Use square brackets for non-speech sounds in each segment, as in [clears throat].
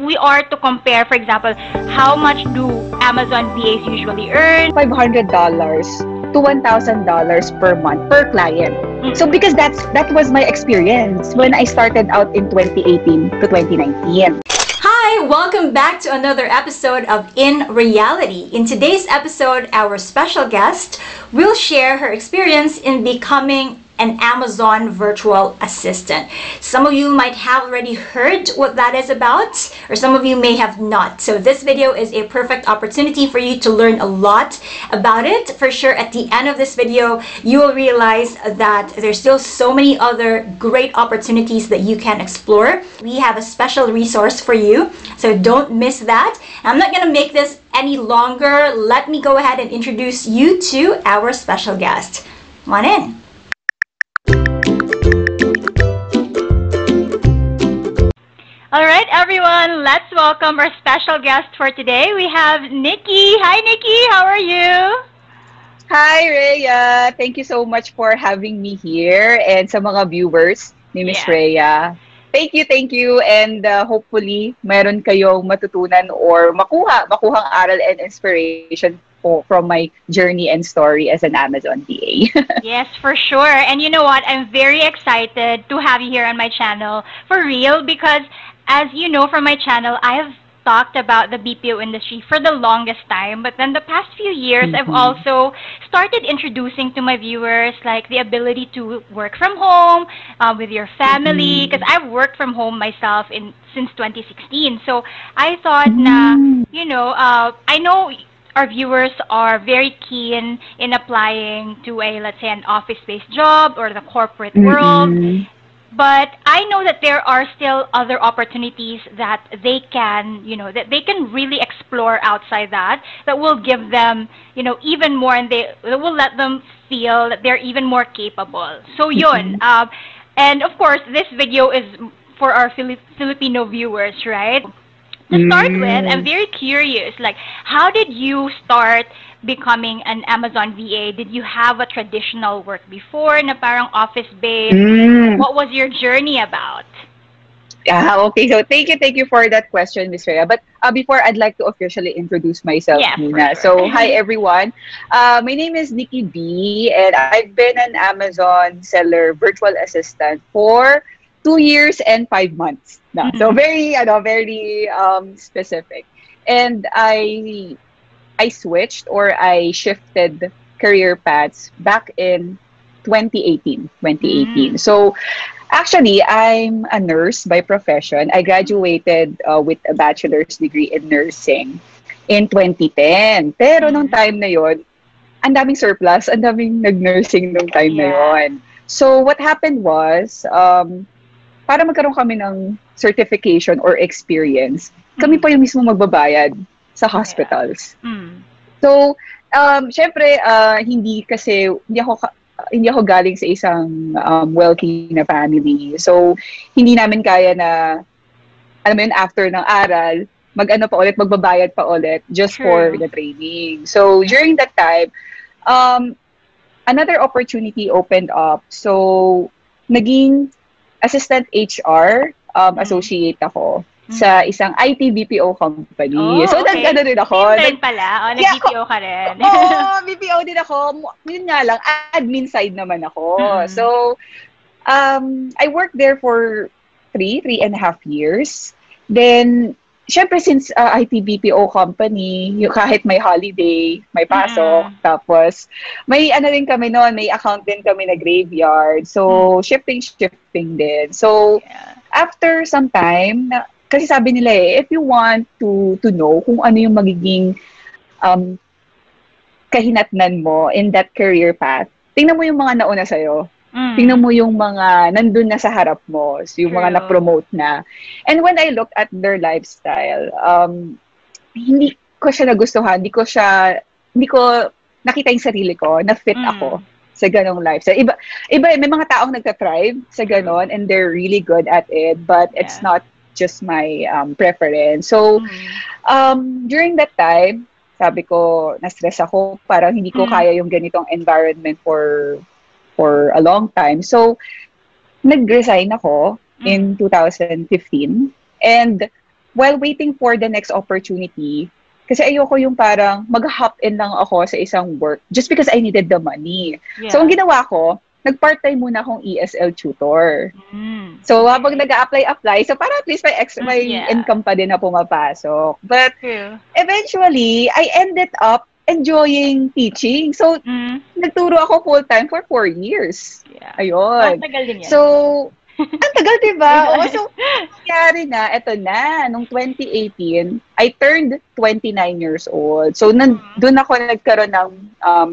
we are to compare, for example, how much do Amazon VAs usually earn? $500 to $1,000 per month per client. Mm. So because that's that was my experience when I started out in 2018 to 2019. Hi, welcome back to another episode of In Reality. In today's episode, our special guest will share her experience in becoming an Amazon virtual assistant. Some of you might have already heard what that is about, or some of you may have not. So this video is a perfect opportunity for you to learn a lot about it. For sure, at the end of this video, you will realize that there's still so many other great opportunities that you can explore. We have a special resource for you, so don't miss that. I'm not gonna make this any longer. Let me go ahead and introduce you to our special guest. Come on in. All right, everyone, let's welcome our special guest for today. We have Nikki. Hi, Nikki. How are you? Hi, Rhea. Thank you so much for having me here. And sa mga viewers ni Miss Yeah. Rhea, thank you, thank you. And uh, hopefully, meron kayong matutunan or makuha, makuhang aral and inspiration po from my journey and story as an Amazon VA. [laughs] Yes, for sure. And you know what? I'm very excited to have you here on my channel for real because, as you know from my channel, I have talked about the BPO industry for the longest time. But then the past few years, I've Mhm. also started introducing to my viewers like the ability to work from home uh, with your family. Because I've worked from home myself in since 2016. So I thought na, Mm. you know, uh, I know our viewers are very keen in applying to a let's say an office-based job or the corporate world Mm-mm. But i know that there are still other opportunities that they can you know that they can really explore outside that that will give them you know even more and they that will let them feel that they're even more capable so yun um, and of course this video is for our Fili- filipino viewers right to start with, I'm Mm. very curious. Like, how did you start becoming an Amazon VA? Did you have a traditional work before na parang office-based? Mm. What was your journey about? Ah, okay. So thank you, thank you for that question, Miss Rhea. But uh, before, I'd like to officially introduce myself, Yeah, Nina. sure. So hi everyone. Uh, my name is Nikki B, and I've been an Amazon seller virtual assistant for two years and five months. Now. So Mhm. very, ano, very um, specific. And I, I switched or I shifted career paths back in 2018. 2018. So Actually, I'm a nurse by profession. I graduated uh, with a bachelor's degree in nursing in 2010. Pero nung time na yon, ang daming surplus, ang daming nag-nursing nung time na Yeah. yon. So what happened was, um, para magkaroon kami ng certification or experience, kami pa yung mismo magbabayad sa hospitals. Mm. So, um, syempre, uh, hindi kasi, hindi ako, hindi ako galing sa isang um, wealthy na family. So, hindi namin kaya na, alam mo yun, after ng aral, mag-ano pa ulit, magbabayad pa ulit just for True. the training. So, during that time, um, another opportunity opened up. So, naging assistant HR um, Mm. associate ako sa isang IT BPO company. Oh, so, okay. nag-ano rin ako. Yun nag- rin pala. Oh, Yeah, nag-BPO ka rin. Oo, [laughs] BPO din ako. Yun nga lang, admin side naman ako. Mhm. So, um, I worked there for three, three and a half years. Then, syempre since uh, IT BPO company, yung kahit may holiday, may pasok, Mhm. tapos may ano din kami noon, may account din kami na graveyard. So, shifting, shifting din. So, Yeah. after some time, na, kasi sabi nila eh, if you want to to know kung ano yung magiging um, kahinatnan mo in that career path, tingnan mo yung mga nauna sa'yo. Mm. Tingnan mo yung mga nandun na sa harap mo, so yung mga True. na-promote na. And when I looked at their lifestyle, um, hindi ko siya nagustuhan, hindi ko siya, hindi ko nakita yung sarili ko, na fit Mm. ako sa ganong lifestyle. Iba, iba, may mga taong nagka-thrive sa ganon and they're really good at it, but it's Yeah. not just my um, preference. So, Mm. um, during that time, sabi ko, na-stress ako, parang hindi ko Mm. kaya yung ganitong environment for for a long time. So, nag-resign ako in 2015. And while waiting for the next opportunity, kasi ayoko yung parang mag-hop in lang ako sa isang work just because I needed the money. Yeah. So, ang ginawa ko, nag-part-time muna akong ESL tutor. Mm. So, habang nag-a-apply-apply, so para at least may extra, may Yeah. income pa din na pumapasok. But True. eventually, I ended up enjoying teaching. So, Mm. nagturo ako full-time for four years. Yeah. Ayun. Matagal din yan. So, ang tagal, di ba? [laughs] Oo, so, nangyari na, eto na, nung 2018, I turned 29 years old. So, nan, doon ako nagkaroon ng um,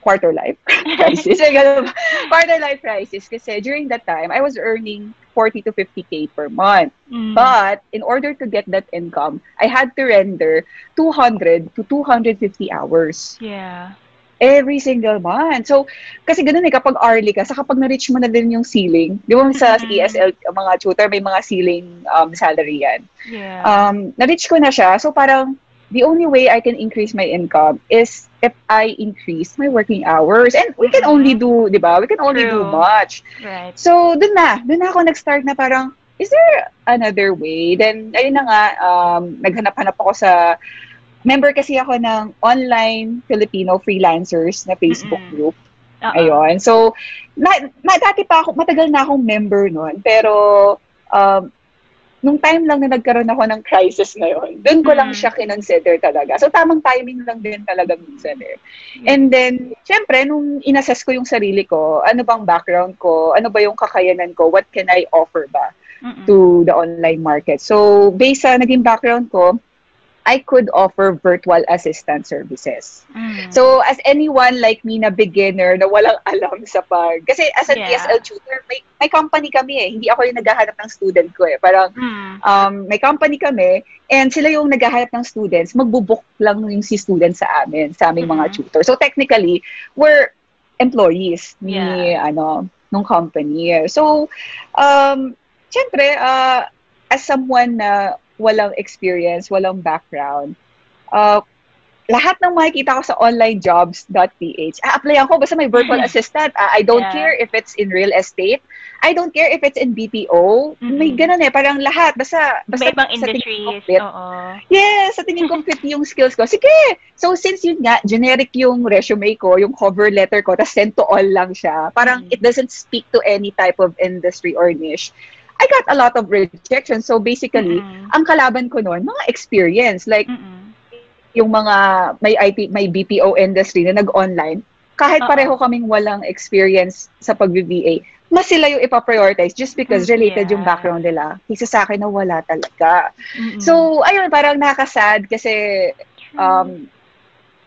quarter life [laughs] crisis. [laughs] Quarter life crisis kasi during that time, I was earning 40 to 50k per month. Mm. But in order to get that income, I had to render 200 to 250 hours yeah. every single month. So, kasi ganun eh, kapag hourly ka, sa kapag na-reach mo na din yung ceiling, di ba sa Mhm. ESL, mga tutor, may mga ceiling um, salary yan. Yeah. Um, na-reach ko na siya, so parang, the only way I can increase my income is if I increase my working hours. And we can only do, di ba? We can only do True. much. right. So, dun na. Dun na ako nag-start na parang, is there another way? Then, ayun na nga, um, naghanap-hanap ako sa, member kasi ako ng online Filipino freelancers na Facebook Mm-mm. group. Uh-uh. Ayun. So, na, na, dati pa ako, matagal na akong member nun. Pero, um, nung time lang na nagkaroon ako ng crisis na yun, dun ko lang Mm. siya kinonsider talaga. So, tamang timing lang din talaga minsan eh. And then, syempre, nung inassess ko yung sarili ko, ano bang background ko, ano ba yung kakayanan ko, what can I offer ba Mm-mm. to the online market. So, based sa naging background ko, I could offer virtual assistant services. Mm. So, as anyone like me na beginner na walang [laughs] alam sa pag... Kasi as an Yeah. ESL tutor, may, may company kami eh. Hindi ako yung naghahanap ng student ko eh. Parang Mm. um, may company kami and sila yung naghahanap ng students. Magbubook lang yung si student sa amin, sa aming mga Mhm. tutor. So, technically, we're employees ni Yeah. ano nung company. So, um, syempre, uh, as someone na walang experience, walang background, uh, lahat ng makikita ko sa onlinejobs.ph, a-apply ako basta may virtual assistant. Ah, I don't Yeah. care if it's in real estate. I don't care if it's in BPO. May Mhm. ganun eh, parang lahat. Basta, basta Iba-ibang sa tingin ko industries. fit. Oo. Yes, sa tingin ko [laughs] fit yung skills ko. Sige! So, since yun nga, generic yung resume ko, yung cover letter ko, tas send to all lang siya. Parang Mhm. it doesn't speak to any type of industry or niche. I got a lot of rejection. So, basically, Mm-mm. ang kalaban ko noon, mga experience. Like, Mm-mm. yung mga may IT, may BPO industry na nag-online, kahit Oo. pareho kaming walang experience sa pag-VA, mas sila yung ipaprioritize just because Mm, related yung yeah. background nila. Kaysa sa akin na wala talaga. Mm-mm. So, ayun, parang nakasad kasi um,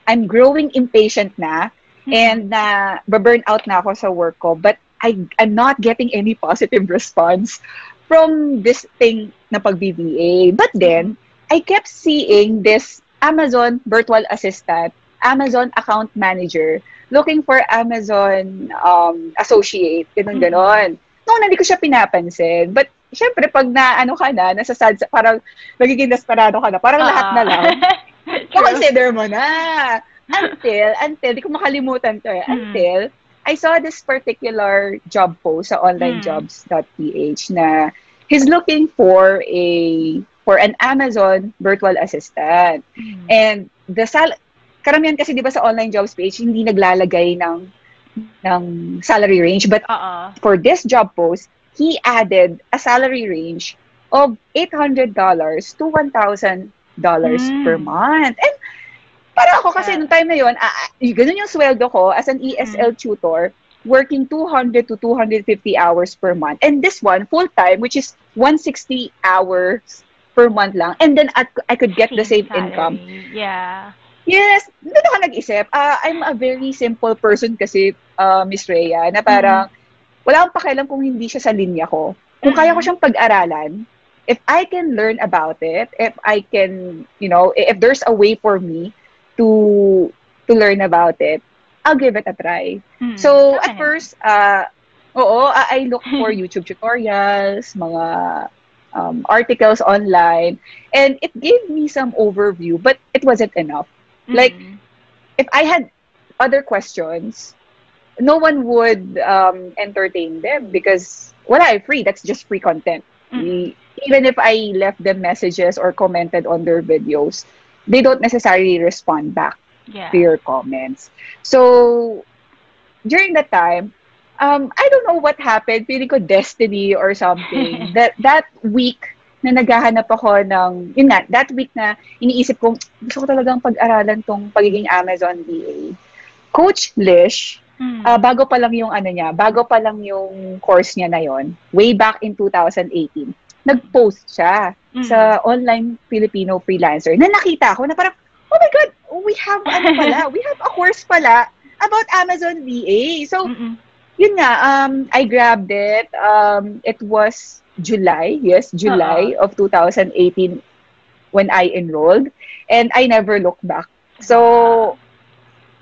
I'm growing impatient na and na burn out na ako sa work ko but I, I'm not getting any positive response from this thing na pag-BBA. But then, I kept seeing this Amazon virtual assistant, Amazon account manager, looking for Amazon um, associate, ganun Mhm. ganon. Noon, hindi ko siya pinapansin. But, syempre, pag na, ano ka na, nasa sad, parang nagiging desperado ka na, parang lahat na lang, [laughs] consider mo na. Until, until, di ko makalimutan to eh, Mm. until, I saw this particular job post sa onlinejobs.ph na he's looking for a for an Amazon virtual assistant. Mm. And the sal karamihan kasi 'di ba sa online jobs page hindi naglalagay ng ng salary range but Oo. for this job post, he added a salary range of $800 to $1,000 Mm. per month. And para ako kasi Yeah. nung time na yun, ah, ah, ganun yung sweldo ko as an ESL tutor, working 200 to 250 hours per month. And this one, full-time, which is 160 hours per month lang. And then at, I could get the same income. Yeah. Yes, doon ako nag-isip. Ah, I'm a very simple person kasi, uh, Miss Rhea, na parang wala akong pakialam kung hindi siya sa linya ko. Kung kaya ko Mhm. siyang pag-aralan, if I can learn about it, if I can, you know, if there's a way for me to to learn about it, I'll give it a try. Mm. So, Tama at first, uh, oo, I, I look for [laughs] YouTube tutorials, mga um, articles online, and it gave me some overview, but it wasn't enough. like, Mm. If I had other questions, no one would um, entertain them because wala, eh, free. That's just free content. E- Even if I left them messages or commented on their videos, they don't necessarily respond back Yeah. to your comments. So, during that time, um, I don't know what happened. Feeling ko destiny or something. [laughs] that that week na naghahanap ako ng, yun nga, that week na iniisip ko, gusto ko talagang pag-aralan tong pagiging Amazon VA. Coach Lish, Mm. ah, bago pa lang yung ano niya, bago pa lang yung course niya na yon, way back in 2018, nag-post siya Mm. sa online Filipino freelancer na nakita ko na parang, oh my God, we have ano pala, [laughs] we have a course pala about Amazon VA. So, Mm-mm. yun nga, um, I grabbed it. Um, it was July, yes, July of 2018 when I enrolled. And I never looked back. So,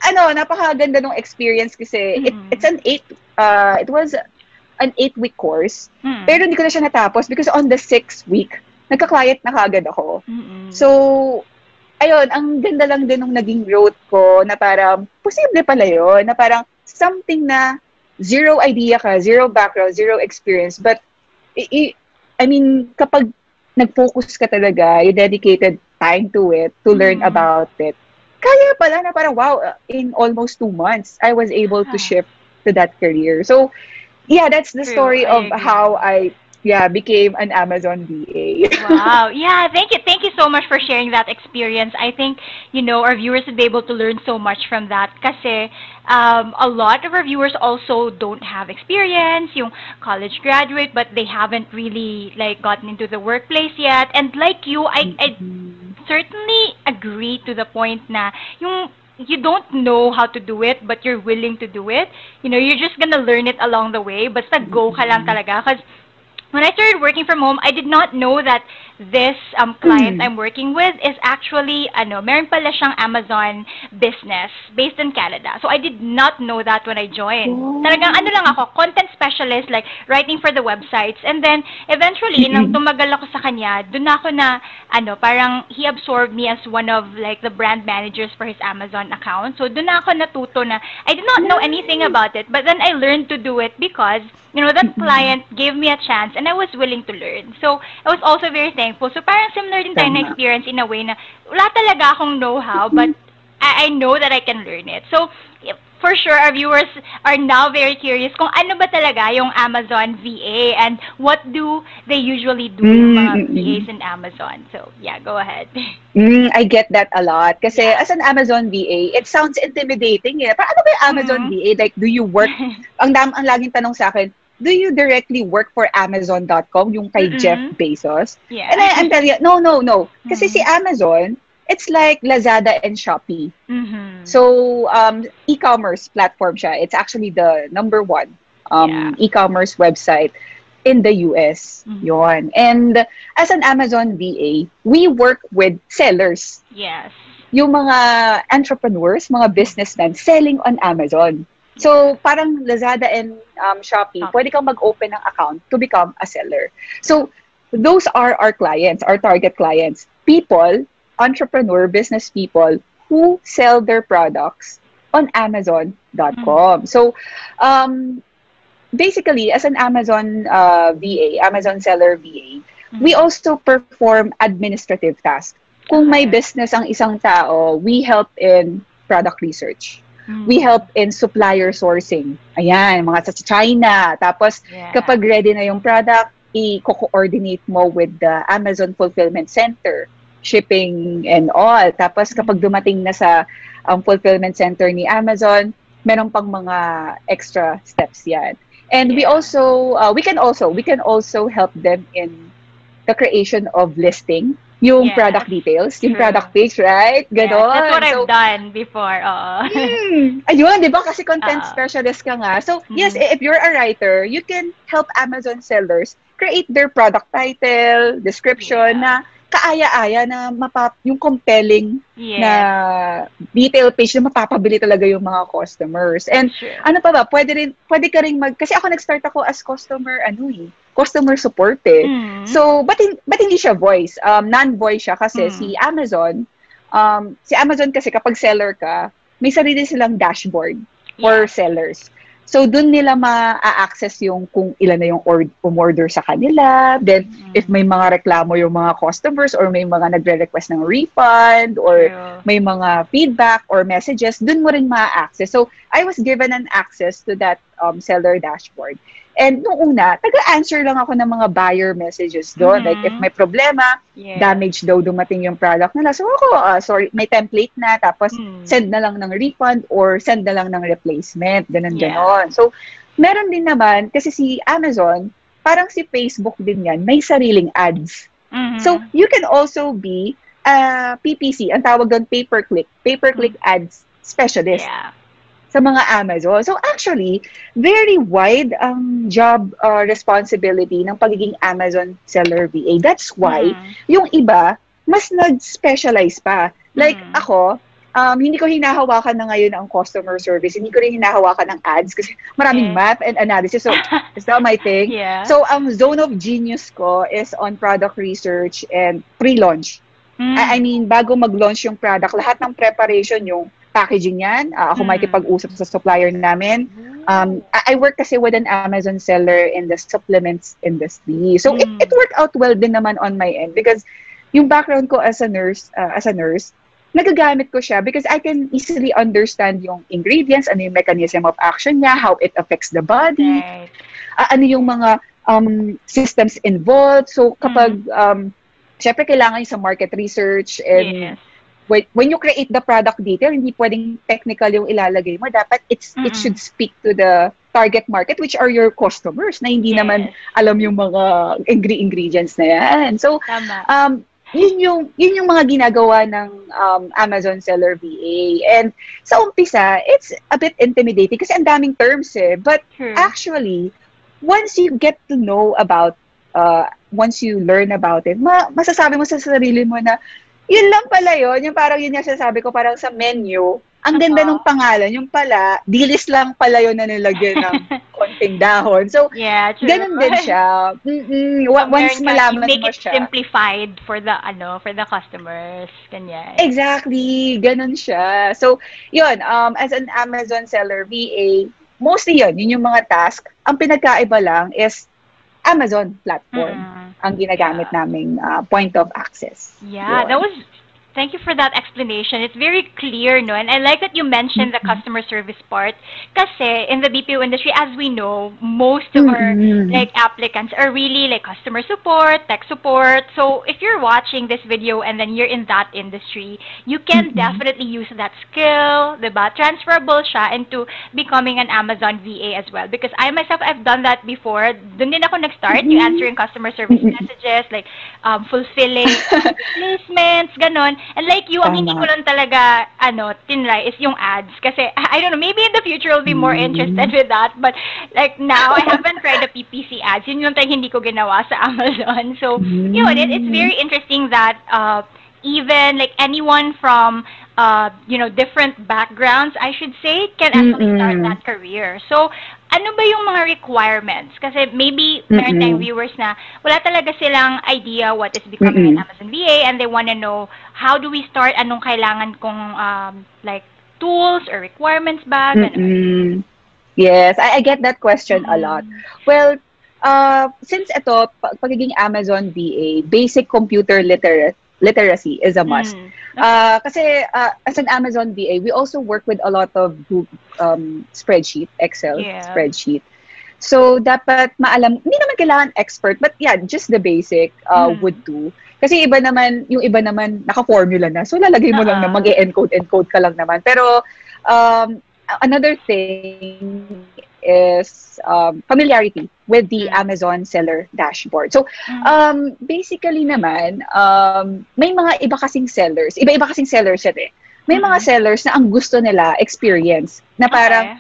ano, napakaganda ng experience kasi it, Mhm. it's an eight, uh, it was an eight-week course. Mm. Pero hindi ko na siya natapos because on the sixth week, nagka-client na kagad ako. Mm-mm. So, ayun, ang ganda lang din nung naging growth ko na parang, posible pala yun, na parang something na zero idea ka, zero background, zero experience, but, i- i- I mean, kapag nag-focus ka talaga, you dedicated time to it, to learn Mhm. about it, kaya pala na parang, wow, in almost two months, I was able to Ah. shift to that career. So, yeah, that's the True, story I of agree. how I, yeah, became an Amazon VA. wow. [laughs] Yeah, thank you. Thank you so much for sharing that experience. I think, you know, our viewers would be able to learn so much from that kasi um, a lot of our viewers also don't have experience, yung college graduate, but they haven't really like gotten into the workplace yet. And like you, I, I certainly agree to the point na yung you don't know how to do it but you're willing to do it. You know, you're just gonna learn it along the way. Basta go ka lang mm-hmm. talaga. Because when I started working from home, I did not know that this um, client Mm. I'm working with is actually, ano, meron pala siyang Amazon business based in Canada. So I did not know that when I joined. Oh. Talagang ano lang ako, content specialist, like writing for the websites. And then eventually, nang Mm-mm. tumagal ako sa kanya, doon ako na, ano, parang he absorbed me as one of like the brand managers for his Amazon account. So doon na ako natuto na I did not know anything about it, but then I learned to do it because, you know, that client gave me a chance and I was willing to learn. So I was also very thankful. So parang similar din tayo na experience in a way na wala talaga akong know-how, but [laughs] I, I know that I can learn it. So, for sure, our viewers are now very curious kung ano ba talaga yung Amazon VA and what do they usually do mga Mm, mm. VAs in Amazon. So, yeah, go ahead. [laughs] Mm, I get that a lot. Kasi as an Amazon VA, it sounds intimidating. Eh. Parang ano ba yung Amazon Mhm. VA? Like, do you work, [laughs] ang, dam, ang laging tanong sa akin, do you directly work for Amazon.com, yung kay Mm-mm. Jeff Bezos? yeah. And I, I'm telling you, no, no, no. Kasi Mhm. si Amazon, it's like Lazada and Shopee. Mhm. So, um, e-commerce platform siya. It's actually the number one um, Yeah. e-commerce website in the US. Mhm. Yon. And as an Amazon VA, we work with sellers. yes. Yung mga entrepreneurs, mga businessmen selling on Amazon. So, parang Lazada and um, Shopee, Shopee. pwede kang mag-open ng account to become a seller. So, those are our clients, our target clients. People, entrepreneur, business people who sell their products on Amazon.com. So, um, basically, as an Amazon uh, VA, Amazon seller VA, we also perform administrative tasks. Kung may Okay. business ang isang tao, we help in product research. We help in supplier sourcing. Ayan, mga sa China. Tapos, Yeah. kapag ready na yung product, i-coordinate mo with the Amazon Fulfillment Center, shipping and all. Tapos, kapag dumating na sa um, fulfillment center ni Amazon, meron pang mga extra steps yan. And we Yeah. also, uh, we can also, we can also help them in the creation of listing, yung Yes. product details, yung True. product page, right? Yes, Ganon. that's what So, I've done before. Oo. Hmm. [laughs] Ayun, di ba? Kasi content Ah. specialist ka nga. So, yes, Mhm. if you're a writer, you can help Amazon sellers create their product title, description, Yeah. na kaaya-aya na mapap yung compelling yeah. na detail page na mapapabili talaga yung mga customers. And True. ano pa ba, pwede rin, pwede ka rin mag, kasi ako nag-start ako as customer, ano eh, customer support eh. Mhm. So, but, hin- but hindi siya voice. Um, non-voice siya kasi Mm. si Amazon, um, si Amazon kasi kapag seller ka, may sarili silang dashboard for Yeah. sellers. So, dun nila ma-access yung kung ilan na yung or- umorder sa kanila. Then, Mm. if may mga reklamo yung mga customers or may mga nagre-request ng refund or True. may mga feedback or messages, dun mo rin ma-access. So, I was given an access to that um, seller dashboard. And nung una, taga-answer lang ako ng mga buyer messages doon. Mhm. Like, if may problema, Yeah. damage daw dumating yung product nila. So, ako, ah, sorry, may template na, tapos Mm. send na lang ng refund or send na lang ng replacement. Ganun, Yeah. ganon. So, meron din naman, kasi si Amazon, parang si Facebook din yan, may sariling ads. Mhm. So, you can also be a PPC, ang tawag doon pay-per-click, pay-per-click ads specialist yeah. Sa mga Amazon. So, actually, very wide ang job uh, responsibility ng pagiging Amazon seller VA. That's why Mhm. yung iba, mas nag-specialize pa. Like Mhm. ako, um, hindi ko hinahawakan na ngayon ang customer service. Hindi ko rin hinahawakan ng ads kasi maraming Okay. math and analysis. So, [laughs] it's not my thing. Yeah. So, ang zone of genius ko is on product research and pre-launch. Mm. I I mean, bago mag-launch yung product, lahat ng preparation, yung packaging yan, ah, ako Mm. makikipag-usap sa supplier namin. Um, I, I work kasi with an Amazon seller in the supplements industry. So, Mm. it, it worked out well din naman on my end because yung background ko as a nurse, uh, as a nurse, nagagamit ko siya because I can easily understand yung ingredients, ano yung mechanism of action niya, how it affects the body, Right. ah, ano yung mga um, systems involved. So, kapag, um, syempre, kailangan yung sa market research and yes. When, when you create the product detail, hindi pwedeng technical yung ilalagay mo. Dapat it's, it Mm-mm. should speak to the target market, which are your customers, na hindi naman Yes. alam yung mga ingre- ingredients na yan. So, Tama. um, yun yung, yun yung mga ginagawa ng um, Amazon Seller VA. And sa umpisa, it's a bit intimidating kasi ang daming terms eh. But True. actually, once you get to know about, uh, once you learn about it, ma masasabi mo sa sarili mo na, yun lang pala yun. Yung parang yun yung sasabi ko, parang sa menu, ang ganda Oo. ng pangalan. Yung pala, dilis lang pala yun na nilagyan ng [laughs] konting dahon. So, yeah, true. ganun din siya. Mm-mm. Once ka- malaman make mo it siya. simplified for the ano, for the customers. Ganyan. Exactly. Ganun siya. So, yun, um, as an Amazon seller, VA, mostly yun, yun yung mga task. Ang pinagkaiba lang is Amazon platform Mm. ang ginagamit Yeah. naming uh, point of access. Yeah, Yun. that was. Thank you for that explanation. It's very clear, no? And I like that you mentioned the Mhm. customer service part. Kasi in the BPO industry, as we know, most of our Mm-mm. like applicants are really like customer support, tech support. So if you're watching this video and then you're in that industry, you can Mhm. definitely use that skill, diba? Transferable siya into becoming an Amazon VA as well. Because I myself, I've done that before. Doon din ako nag-start, yung Mhm. answering customer service Mhm. messages, like um, fulfilling [laughs] replacements, ganon. And like you, ang hindi ko lang talaga, ano, tinry is yung ads. Kasi, I don't know, maybe in the future I'll be more Mm. interested with that. But like now, I haven't tried the [laughs] PPC ads. Yun yung talagang hindi ko ginawa sa [laughs] Amazon. So, yun, it, it's very interesting that uh, even like anyone from uh, you know different backgrounds, I should say, can actually start Mm-mm. that career. So, ano ba yung mga requirements? Kasi maybe meron Mm-mm. tayong viewers na wala talaga silang idea what is becoming an Mm-mm. Amazon VA and they want to know how do we start, anong kailangan kong um, like tools or requirements ba? Yes, I, I get that question a lot. Well, uh, since ito, pa- pagiging Amazon VA, basic computer liter- literacy is a must. Mm. Uh, [laughs] kasi uh, as an Amazon VA, we also work with a lot of Google, um, spreadsheet, Excel Yeah. spreadsheet. So, dapat maalam, hindi naman kailangan expert, but yeah, just the basic uh, Mm. would do. Kasi iba naman, yung iba naman, naka-formula na. So, lalagay mo lang na mag-encode, encode ka lang naman. Pero, um, another thing is um, familiarity with the Mm. Amazon seller dashboard. So, Mm. um, basically naman, um, may mga iba kasing sellers, iba-iba kasing sellers yan eh. May mga Mhm. sellers na ang gusto nila experience, na parang Okay.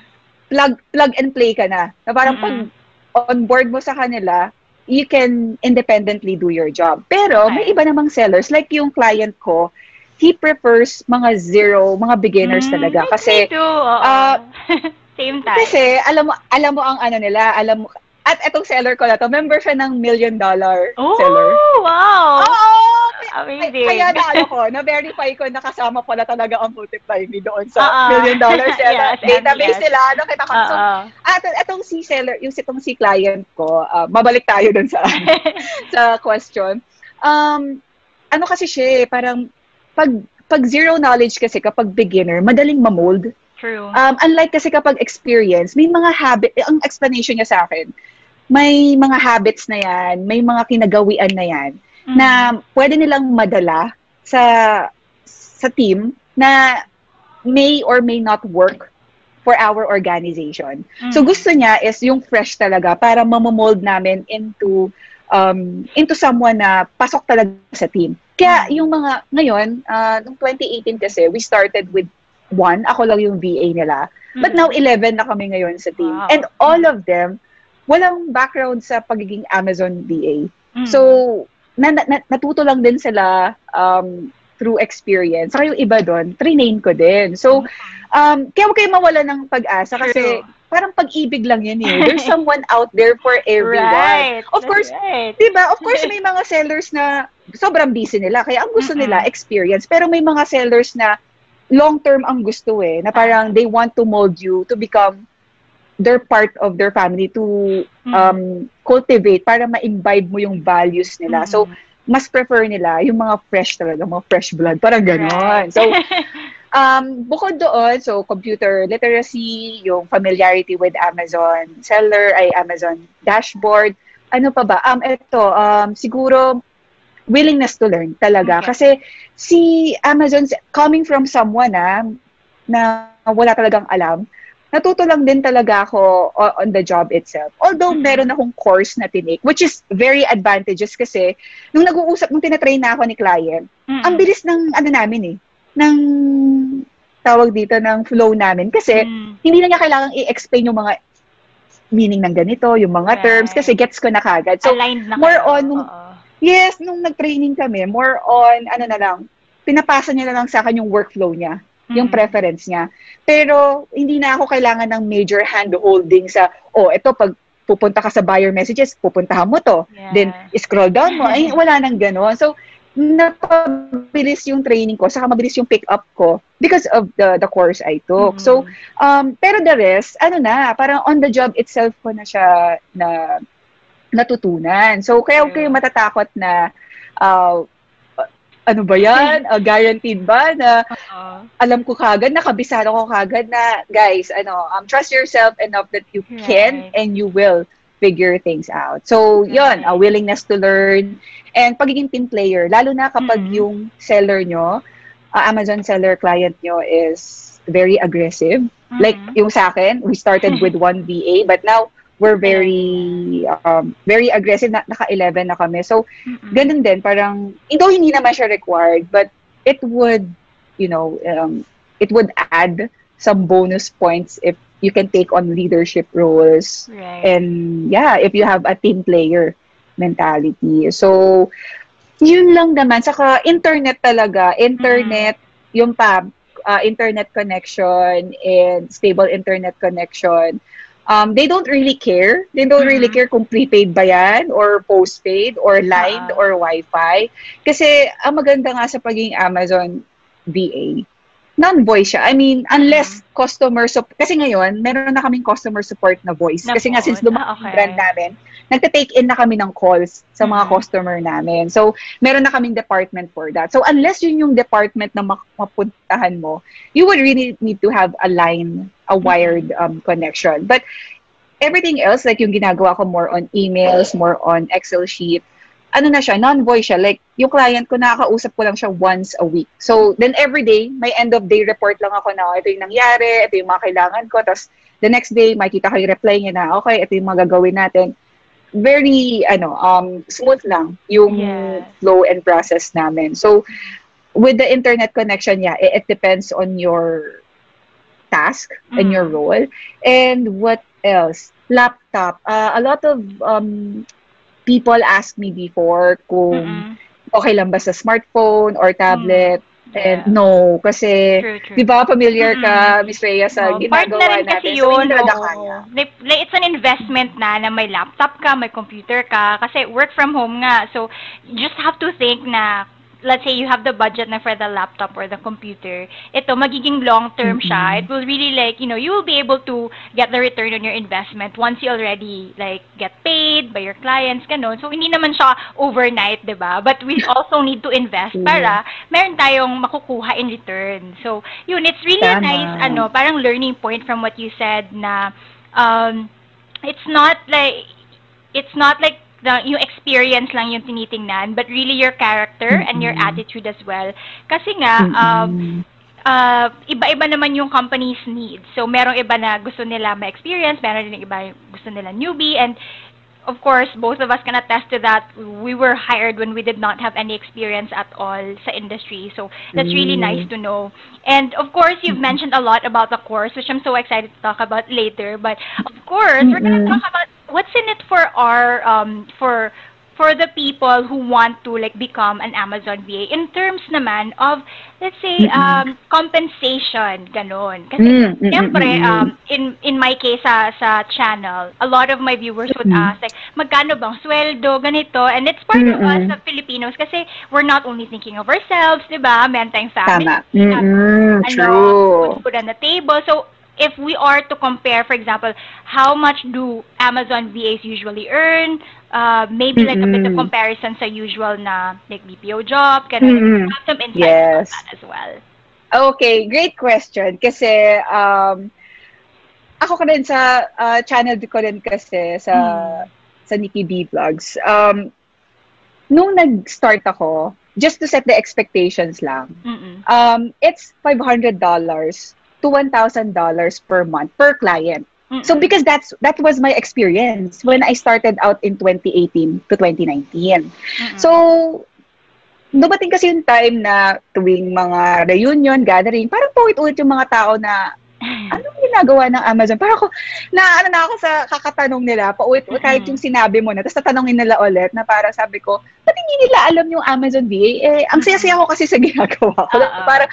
plug plug and play ka na. Na parang pag Mm-mm. on board mo sa kanila, you can independently do your job. Pero may iba namang sellers, like yung client ko, he prefers mga zero, mga beginners Mm, talaga. Kasi, ah, [laughs] Same time. kasi alam mo, alam mo ang ano nila, alam mo, at etong seller ko na to, member siya ng million dollar oh, seller. wow. Oo! Amazing. Kaya na ano ko, na-verify ko nakasama pala talaga ang multiply me doon sa Oo. million dollar [laughs] seller. Yes, Database yes. nila, ano, kita ko. So, Oo. at itong si seller, yung itong si client ko, ah, mabalik tayo dun sa [laughs] sa question. Um, ano kasi siya eh, parang pag pag zero knowledge kasi kapag beginner, madaling mamold. True. Um, unlike kasi kapag experience, may mga habit, eh, ang explanation niya sa akin, may mga habits na yan, may mga kinagawian na yan, Mm. na pwede nilang madala sa sa team na may or may not work for our organization. Mm. So gusto niya is yung fresh talaga para mamomold namin into um, into someone na pasok talaga sa team. Kaya Mm. yung mga ngayon, uh, noong 2018 kasi, we started with one. Ako lang yung VA nila. But Mm. now 11 na kami ngayon sa team. Wow. And all of them, walang background sa pagiging Amazon VA. Mm. So, na, na, natuto lang din sila um, through experience. Saka yung iba doon, trinain ko din. So, um, kaya huwag kayo mawala ng pag-asa kasi True. parang pag-ibig lang yan eh. There's [laughs] someone out there for everyone. Right. Of course, right. Diba? Of course, [laughs] may mga sellers na sobrang busy nila. Kaya ang gusto Mm-mm. nila, experience. Pero may mga sellers na long-term ang gusto eh. Na parang they want to mold you to become their part of their family to Mm. um, cultivate para ma-imbibe mo yung values nila. So, mas prefer nila yung mga fresh talaga, mga fresh blood. Parang ganon. So, um, bukod doon, so computer literacy, yung familiarity with Amazon seller, ay Amazon dashboard, ano pa ba? Um, ito, um, siguro, willingness to learn talaga. Okay. Kasi si Amazon, coming from someone ah, na wala talagang alam, natuto lang din talaga ako on the job itself. Although Mhm. meron akong course na tinake, which is very advantageous kasi nung nag-uusap, nung tinatrain na ako ni client, Mm-mm. ang bilis ng ano namin eh, ng tawag dito ng flow namin kasi Mm. hindi na niya kailangang i-explain yung mga meaning ng ganito, yung mga Right. terms kasi gets ko na kagad. So, Aligned na more kayo. on nung-. Yes, nung nag-training kami, more on ano na lang, pinapasa niya na lang sa akin yung workflow niya, yung Mm. preference niya. Pero hindi na ako kailangan ng major hand-holding sa, oh, ito pag pupunta ka sa buyer messages, pupuntahan mo to. Yeah. Then, scroll down mo. Ay, wala nang gano'n. So, napabilis yung training ko, saka mabilis yung pick up ko because of the the course I took. Mm. So, um, pero the rest, ano na, parang on the job itself ko na siya na natutunan. So, kaya huwag True. kayo matatakot na uh, ano ba yan? Uh, guaranteed ba na Oo. alam ko kagad, nakabisado ko kagad na, guys, ano, um, trust yourself enough that you can Right. and you will figure things out. So, yun, a Right. willingness to learn and pagiging team player, lalo na kapag Mhm. yung seller nyo, uh, Amazon seller client nyo is very aggressive. Like, Mhm. yung sa akin, we started with [laughs] one VA, but now, we're very, um, very aggressive, na, naka-11 na kami. So, Mm-mm. ganun din, parang, though hindi naman siya required, but it would, you know, um, it would add some bonus points if you can take on leadership roles. Right. And yeah, if you have a team player mentality. So, yun lang naman. Saka, internet talaga. Internet, yung pa, uh, internet connection and stable internet connection. Um, they don't really care. They don't really Mhm. care kung prepaid ba yan or postpaid or line Ah. or wifi. Kasi ang maganda nga sa pagiging Amazon VA, non-voice siya. I mean, unless customer support, kasi ngayon, meron na kaming customer support na voice. Na kasi nga, since phone. Ah, yung okay. brand namin, nagte-take in na kami ng calls sa mga Mhm. customer namin. So, meron na kaming department for that. So, unless yun yung department na mapuntahan mo, you would really need to have a line, a wired um, connection. But everything else, like yung ginagawa ko more on emails, more on Excel sheet, ano na siya, non-voice siya. Like, yung client ko, nakakausap ko lang siya once a week. So, then every day, may end-of-day report lang ako na, "Oh, ito yung nangyari, ito yung mga kailangan ko. Tapos, the next day, makita ko yung reply niya na, okay, ito yung mga gagawin natin. Very, ano, um, smooth lang yung Yes. flow and process namin. So, with the internet connection, yeah, it, it depends on your task and your Mm. role. And what else? Laptop. Uh, a lot of um, people ask me before kung Mm-mm. okay lang ba sa smartphone or tablet. And Yeah. no, kasi True, true. di ba familiar ka. Miss Rhea, sa Oh, ginagawa na rin natin. kasi So, yun. talaga oo. kaya. Like, it's an investment na na may laptop ka, may computer ka. Kasi work from home nga. So, you just have to think na let's say you have the budget na for the laptop or the computer, ito magiging long-term siya. It will really like, you know, you will be able to get the return on your investment once you already like get paid by your clients, ganun. So hindi naman siya overnight, 'di ba? But we [laughs] also need to invest para meron tayong makukuha in return. So, yun, it's really a Tama. nice ano, parang learning point from what you said na um it's not like it's not like the yung experience lang yung tinitingnan but really your character and your attitude as well. Kasi nga um uh, iba-iba naman yung company's needs. So, merong iba na gusto nila ma-experience, meron din iba gusto nila newbie, and of course, both of us can attest to that. We were hired when we did not have any experience at all sa industry. So, that's really Mm. nice to know. And of course, you've mentioned a lot about the course, which I'm so excited to talk about later. But of course, we're going to talk about what's in it for our, um, for for the people who want to like become an Amazon VA in terms naman of let's say um compensation ganon kasi Mm, mm, mm, Siyempre, mm. um, in, in my case sa, sa channel, a lot of my viewers would ask, like, magkano bang sweldo, ganito. And it's part of us, of Filipinos, kasi we're not only thinking of ourselves, di ba? Meron tayong family. Tama. Mm-mm. ano, True. food, food on the table. So, if we are to compare, for example, how much do Amazon VAs usually earn, uh, maybe like a bit of Mm-mm. comparison sa usual na like BPO job, ganun. Mm-mm. Have some insights Yes. on that as well. Okay, great question. Kasi, um, ako ka rin sa uh, channel ko rin kasi sa sa Nikki B Vlogs. Um, nung nag-start ako, just to set the expectations lang, Mm-mm. um, it's $500 to $1,000 per month per client. Mm-mm. So because that's that was my experience when I started out in 2018 to 2019. Mm-mm. So, dumating kasi yung time na tuwing mga reunion, gathering, parang paulit-ulit yung mga tao na [laughs] anong ginagawa ng Amazon? Parang ako, na ano na ako sa kakatanong nila, paulit Mhm. kahit yung sinabi mo na, tapos tatanungin nila ulit na para sabi ko, ba't hindi nila alam yung Amazon VA? Eh, ang saya-saya ko kasi sa ginagawa ko. [laughs] Oo. Parang,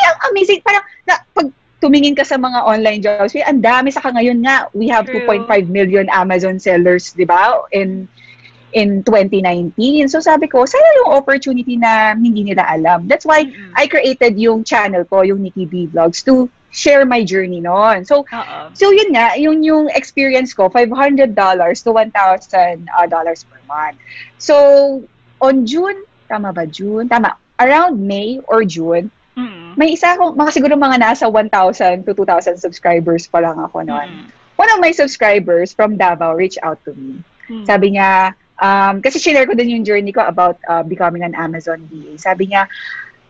ang amazing. Parang, na, pag tumingin ka sa mga online jobs, ang dami sa ngayon nga, we have True. 2.5 million Amazon sellers, di ba? In in 2019. So sabi ko, sayang yung opportunity na hindi nila alam. That's why Mm-mm. I created yung channel ko, yung Nikki B Vlogs, to share my journey noon. So, Oo. so yun nga, yung, yung experience ko, $500 to $1,000 uh, dollars per month. So, on June, tama ba June? Tama. Around May or June, Mm-mm. may isa akong, mga siguro mga nasa 1,000 to 2,000 subscribers pa lang ako noon. Mm-mm. One of my subscribers from Davao reached out to me. Mm. Sabi niya, um, kasi share ko din yung journey ko about uh, becoming an Amazon VA. Sabi niya,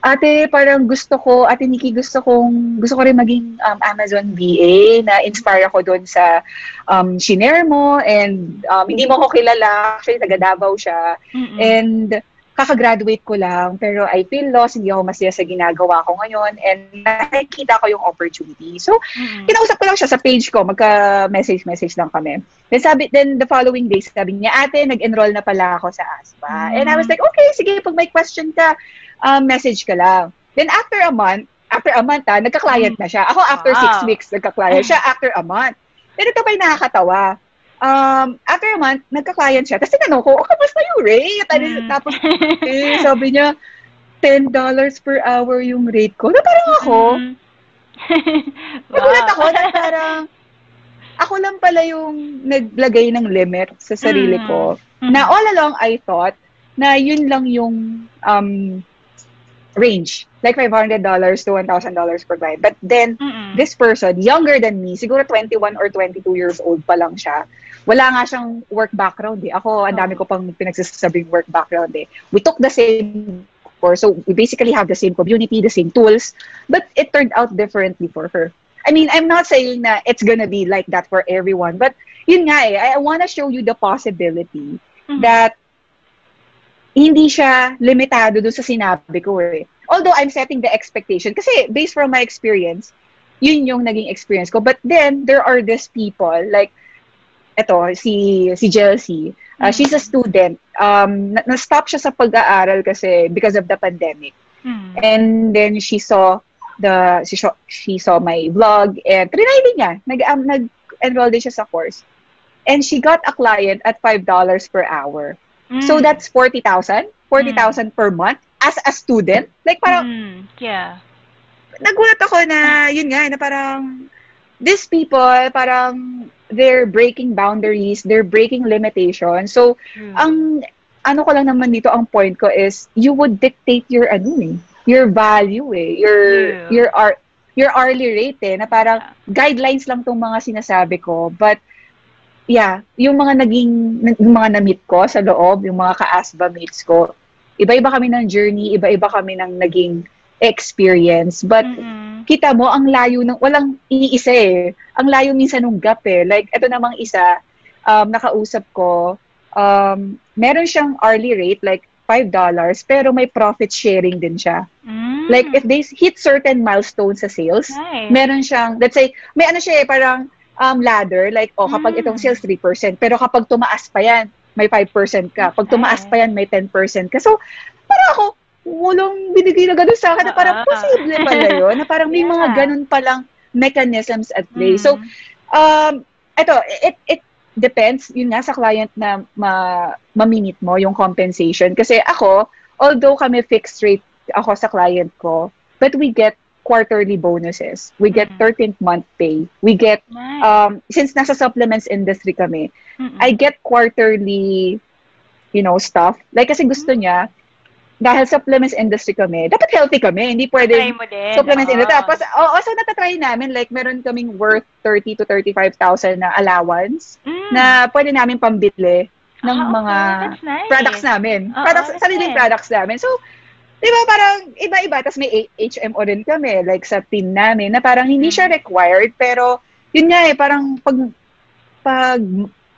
ate, parang gusto ko, ate Nikki, gusto kong, gusto ko rin maging um, Amazon VA, na inspire ako doon sa um, shinare mo, and um, hindi mo ako kilala, actually, taga Davao siya, Mm-mm. and kakagraduate ko lang, pero I feel lost, hindi ako masaya sa ginagawa ko ngayon, and nakikita ko yung opportunity. So, Mm-mm. kinausap ko lang siya sa page ko, magka-message-message lang kami. Then sabi, then the following day, sabi niya, ate, nag-enroll na pala ako sa ASPA. And I was Mm. like, okay, sige, pag may question ka, um, message ka lang. Then after a month, after a month ha, nagka-client na siya. Ako after six Wow. weeks, nagka-client siya after a month. Then ito pa yung nakakatawa. Um, after a month, nagka-client siya. Tapos tinanong ko, oh, kamusta yung rate? Ano, Mm. Tapos, [laughs] eh, sabi niya, $10 per hour yung rate ko. Na parang ako, Mm. [laughs] Nagulat ako Wow. na parang ako lang pala yung naglagay ng limit sa sarili Mm. ko. Mm. Na all along I thought na yun lang yung um, range. Like $500 to $1,000 per client. But then, Mm-mm. this person, younger than me, siguro 21 or 22 years old pa lang siya. Wala nga siyang work background eh. Ako, ang dami ko pang pinagsasabing work background eh. We took the same course. So, we basically have the same community, the same tools. But it turned out differently for her. I mean, I'm not saying na it's gonna be like that for everyone. But, yun nga eh. I, wanna show you the possibility Mhm. that hindi siya limitado doon sa sinabi ko eh. Although I'm setting the expectation kasi based from my experience, yun yung naging experience ko. But then there are these people like eto si si Chelsea. Uh, Mm. She's a student. Um na- na-stop siya sa pag-aaral kasi because of the pandemic. Mm. And then she saw the she saw, she saw my vlog and trinay din niya. Nag um, nag-enroll din siya sa course. And she got a client at $5 per hour. So Mm. that's 40,000, 40,000 per month as a student. Like parang Mm, yeah. nagulat ako na yun nga na parang these people parang they're breaking boundaries, they're breaking limitations. So True. ang ano ko lang naman dito ang point ko is you would dictate your ano eh, your value eh, your Yeah. your art your hourly rate eh, na parang guidelines lang tong mga sinasabi ko. But yeah, yung mga naging yung mga na-meet ko sa loob, yung mga ka-ASBA mates ko, iba-iba kami ng journey, iba-iba kami ng naging experience. But Mm-mm. Kita mo, ang layo ng, walang iisa eh. Ang layo minsan ng gap eh. Like, ito namang isa, um, nakausap ko, um, meron siyang hourly rate, like, $5, pero may profit sharing din siya. Mm. Like, if they hit certain milestones sa sales, Nice. meron siyang, let's say, may ano siya eh, parang um, ladder, like, oh, kapag Mm. itong sales, 3%, pero kapag tumaas pa yan, may 5% ka. Pag tumaas pa yan, may 10% ka. So, parang ako, walang binigay na ganun sa akin na parang Ah. posible pala yun, na parang may [laughs] mga Yeah. ganun palang mechanisms at play. Mm. So, um, ito, it, it depends, yun nga sa client na ma, ma-meet mo yung compensation. Kasi ako, although kami fixed rate ako sa client ko, but we get quarterly bonuses. We get Mm. 13th month pay. We get, Nice. um, since nasa supplements industry kami, Mm-mm. I get quarterly, you know, stuff. Like kasi gusto niya, dahil supplements industry kami, dapat healthy kami. Hindi Try pwede mo din. supplements oo. industry. Tapos, oo, so natatry namin, like, meron kaming worth 30 to 35,000 na allowance Mm. na pwede namin pambili ng okay. mga That's nice. products namin. Oo, products, that's sariling nice. products namin. So, di ba parang iba-iba. Tapos may HMO rin kami, like sa team namin, na parang hindi siya Mm. required, pero yun nga eh, parang pag, pag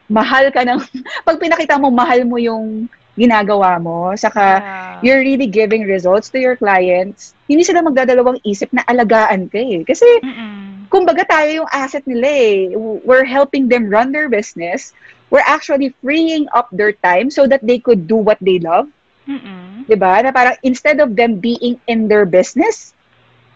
mahal ka ng, [laughs] pag pinakita mo, mahal mo yung ginagawa mo, saka Yeah. you're really giving results to your clients, hindi sila magdadalawang isip na alagaan ka eh. Kasi, Mm-mm. kumbaga tayo yung asset nila eh. We're helping them run their business. We're actually freeing up their time so that they could do what they love. Mm-mm. 'di ba? Na parang instead of them being in their business,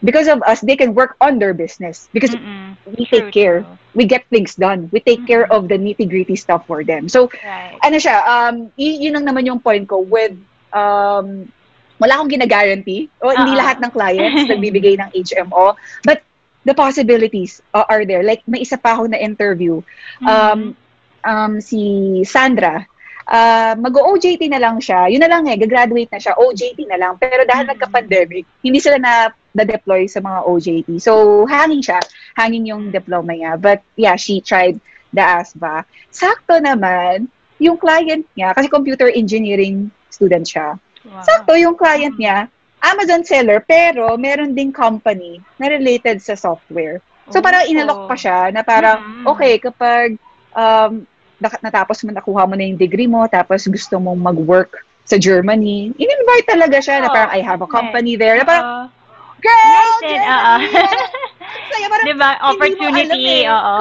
because of us, they can work on their business. Because Mm-mm. we True, take care. true. We get things done. We take care Mhm. of the nitty-gritty stuff for them. So, Right. ano siya, um, y- yun lang naman yung point ko with, um, wala akong gina-guarantee. O, hindi Oo. lahat ng clients [laughs] nagbibigay ng HMO. But the possibilities uh, are there. Like, may isa pa ako na interview. Um, um, si Sandra, uh, mag-OJT na lang siya. Yun na lang eh, gagraduate na siya. OJT na lang. Pero dahil Mhm. nagka-pandemic, hindi sila na na-deploy sa mga OJT. So, hanging siya. Hanging yung diploma niya. But yeah, she tried the ASVA. Sakto naman, yung client niya, kasi computer engineering student siya. Wow. Sakto yung client Mhm. niya, Amazon seller, pero meron ding company na related sa software. So, parang Oh. inalok pa siya na parang, Mhm. okay, kapag um, natapos mo, nakuha mo na yung degree mo, tapos gusto mong mag-work sa Germany, in-invite talaga siya na Oh, parang, I have a company there. Na parang, Oo. girl, oo. Germany! Saya, parang, diba? Opportunity, eh. oo.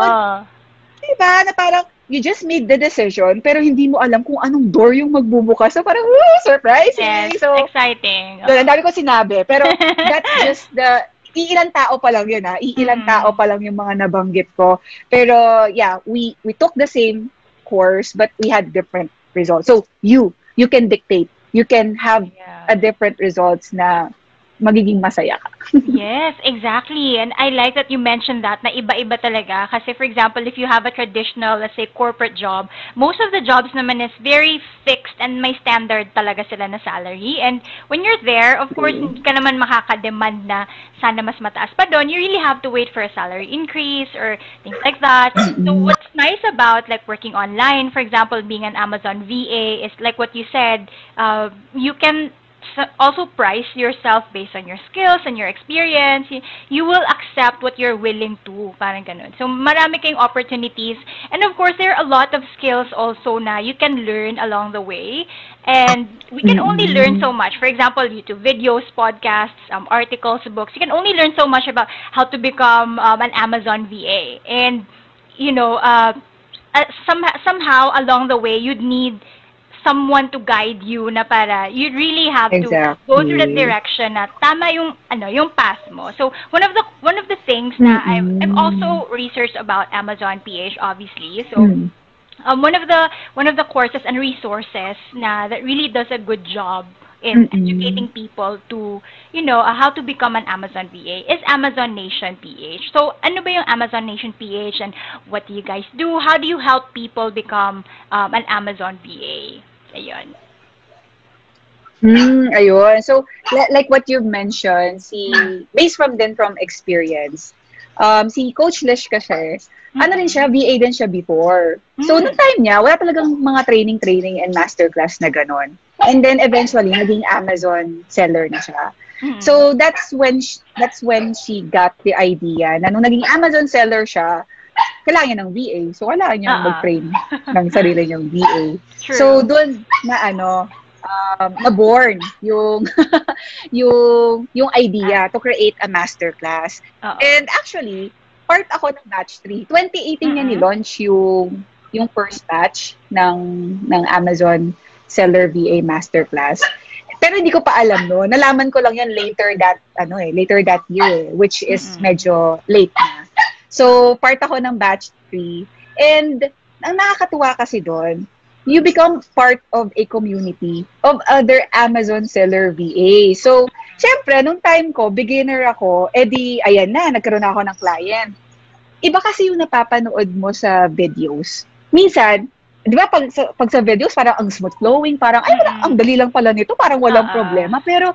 diba, na parang, you just made the decision, pero hindi mo alam kung anong door yung magbubukas. So, parang, woo, surprising! Yes, So, exciting. doon, ang dami ko sinabi. Pero, [laughs] that's just the, iilan tao pa lang yun, ha? Iilan Mm. tao pa lang yung mga nabanggit ko. Pero, yeah, we, we took the same course, but we had different results. So, you, you can dictate. You can have Yeah. a different results na magiging masaya ka. [laughs] yes, exactly. And I like that you mentioned that na iba-iba talaga. Kasi for example, if you have a traditional, let's say, corporate job, most of the jobs naman is very fixed and may standard talaga sila na salary. And when you're there, of course, hindi ka naman makaka-demand na sana mas mataas pa doon. You really have to wait for a salary increase or things like that. [clears throat] so what's nice about like working online, for example, being an Amazon VA, is like what you said, uh, you can also price yourself based on your skills and your experience. You, will accept what you're willing to, parang ganun. So, marami kayong opportunities. And of course, there are a lot of skills also na you can learn along the way. And we can only learn so much. For example, YouTube videos, podcasts, um, articles, books. You can only learn so much about how to become um, an Amazon VA. And, you know, uh, uh, some, somehow along the way, you'd need someone to guide you na para you really have to go through that Exactly. direction na tama yung ano yung path mo. So one of the one of the things na I've, I've also researched about Amazon PH obviously. So Mm. um, one of the one of the courses and resources na that really does a good job in Mm-mm. educating people to you know uh, how to become an Amazon VA is Amazon Nation PH. So ano ba yung Amazon Nation PH and what do you guys do? How do you help people become um, an Amazon VA? Ayun. Hmm, ayun. So, li- like what you've mentioned, si, based from din from experience, um, si Coach Lish kasi, ano rin siya, VA din siya before. So, Mm. nung time niya, wala talagang mga training-training and masterclass na ganon. And then, eventually, naging Amazon seller na siya. Mm. So, that's when she, that's when she got the idea na nung naging Amazon seller siya, kailangan niya ng VA. So, kailangan niya Ah, ah. mag-train ng sarili niyang VA. [laughs] True. So doon na ano um, na born yung [laughs] yung yung idea to create a masterclass. Oo. And actually, part ako ng batch 3. 2018 niya Mhm. ni-launch yung yung first batch ng ng Amazon Seller VA Masterclass. Pero hindi ko pa alam no. Nalaman ko lang yan later that ano eh, later that year eh, which is medyo late na. So, part ako ng batch 3. And ang nakakatuwa kasi doon, you become part of a community of other Amazon seller VA. So, syempre, nung time ko, beginner ako, edi, ayan na, nagkaroon na ako ng client. Iba kasi yung napapanood mo sa videos. Minsan, di ba, pag, sa- pag sa videos, parang ang smooth flowing, parang, ay, Mm-mm. ang dali lang pala nito, parang walang ah. problema. Pero,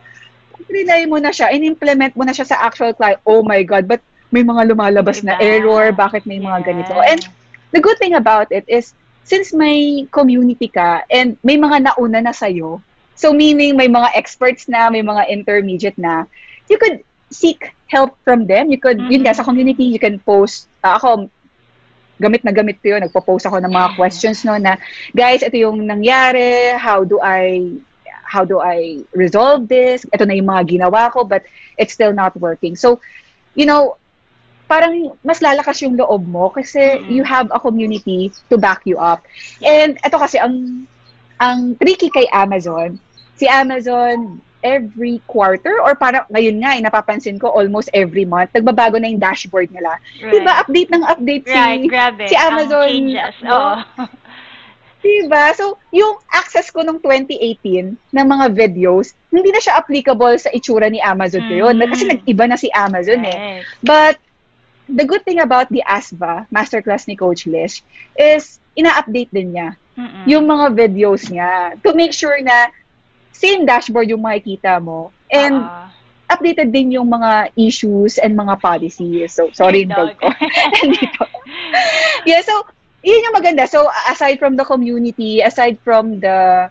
pag mo na siya, in-implement mo na siya sa actual client, oh my God, but may mga lumalabas na Iba. error, bakit may mga ganito. Yeah. And the good thing about it is, since may community ka and may mga nauna na sa'yo, so meaning may mga experts na, may mga intermediate na, you could seek help from them. You could, yun nga, sa community, you can post, ah, ako, gamit na gamit ko yun, nagpo-post ako ng mga questions no na, guys, ito yung nangyari, how do I, how do I resolve this? Ito na yung mga ginawa ko, but it's still not working. So, you know, parang mas lalakas yung loob mo kasi Mm. you have a community to back you up. And ito kasi ang ang tricky kay Amazon, si Amazon every quarter or parang ngayon nga eh, napapansin ko almost every month nagbabago na yung dashboard nila. Right. Diba update ng update si Right, grabe. si Amazon, Ang changes. no? Oo. [laughs] Diba? So, yung access ko nung 2018 ng mga videos, hindi na siya applicable sa itsura ni Amazon ngayon. Mm. Kasi nag-iba na si Amazon eh. Right. But the good thing about the ASVA, masterclass ni Coach Lish, is ina-update din niya Mm-mm. yung mga videos niya to make sure na same dashboard yung makikita mo. And Oo. updated din yung mga issues and mga policies. So, sorry, Your dog ko. Nandito. [laughs] yeah, so, yun yung maganda. So, aside from the community, aside from the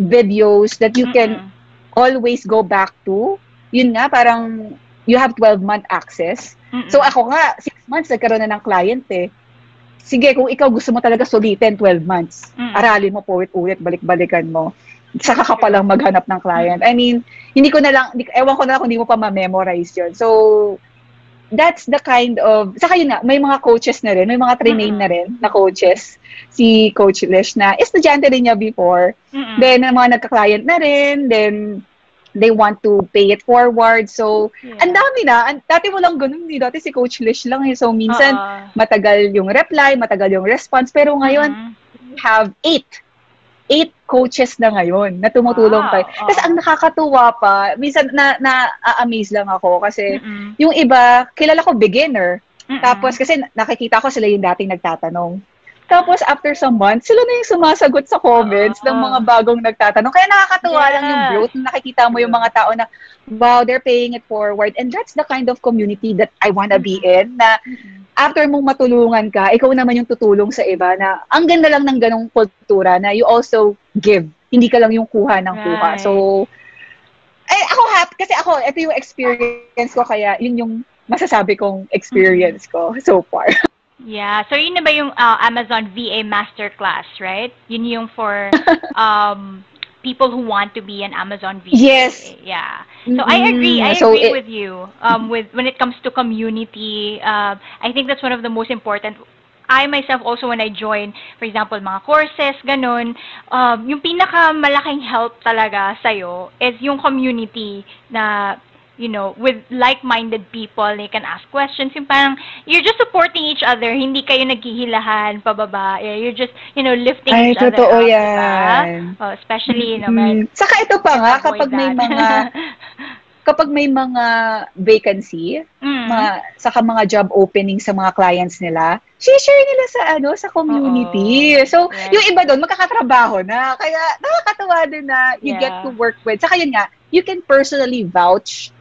videos that you can Mm-mm. always go back to, yun nga, parang you have 12-month access. Mm-mm. So ako nga, 6 months nagkaroon na ng client eh. Sige, kung ikaw gusto mo talaga sulitin 12 months, Mm. aralin mo po ulit, balik-balikan mo. Saka ka palang maghanap ng client. I mean, hindi ko na lang, ewan ko na lang kung hindi mo pa ma-memorize yun. So, that's the kind of, saka yun nga, may mga coaches na rin, may mga trainee Mm. na rin na coaches, si Coach Lish na estudyante rin niya before. Mm-mm. Then, mga nagka-client na rin, then, they want to pay it forward. So, Yeah. ang dami na. An- dati mo lang ganun. Di, dati si Coach Lish lang eh. So, minsan, Oo. matagal yung reply, matagal yung response. Pero ngayon, Mhm. we have eight. Eight coaches na ngayon na tumutulong Wow, kay. Kasi oo. ang nakakatuwa pa, minsan na, na-amaze lang ako kasi Mm-mm. yung iba, kilala ko beginner. Mm-mm. Tapos kasi nakikita ko sila yung dating nagtatanong. Tapos after some months, sila na yung sumasagot sa comments ng Oo. mga bagong nagtatanong. Kaya nakakatuwa lang yung growth. na Nakikita mo yung mga tao na, wow, they're paying it forward. And that's the kind of community that I wanna be in. Na Mm-mm. after mong matulungan ka, ikaw naman yung tutulong sa iba na ang ganda lang ng ganong kultura na you also give. Hindi ka lang yung kuha ng kuha. Right. So, eh, ako happy. Kasi ako, ito yung experience ko. Kaya yun yung masasabi kong experience ko so far. [laughs] Yeah. So, yun na ba yung uh, Amazon VA Masterclass, right? Yun yung for [laughs] um, people who want to be an Amazon VA. Yes. Yeah. So, I agree. I so agree it- with you. Um, with when it comes to community, uh, I think that's one of the most important. I myself also when I join, for example, mga courses, ganun, um, yung pinaka malaking help talaga sa'yo is yung community na you know, with like-minded people, they can ask questions. Yung parang, you're just supporting each other, hindi kayo naghihilahan pababa. You're just, you know, lifting Ay, each other totoo up. yan. Diba? Oh, especially, you know, man, Saka ito pa nga, kapag may that. mga [laughs] kapag may mga vacancy, Mm. mga saka mga job opening sa mga clients nila, share nila sa ano sa community. Oo. So, Right. yung iba doon makakatrabaho na. Kaya nakakatuwa din na you get Yeah. to work with. Saka yun nga, you can personally vouch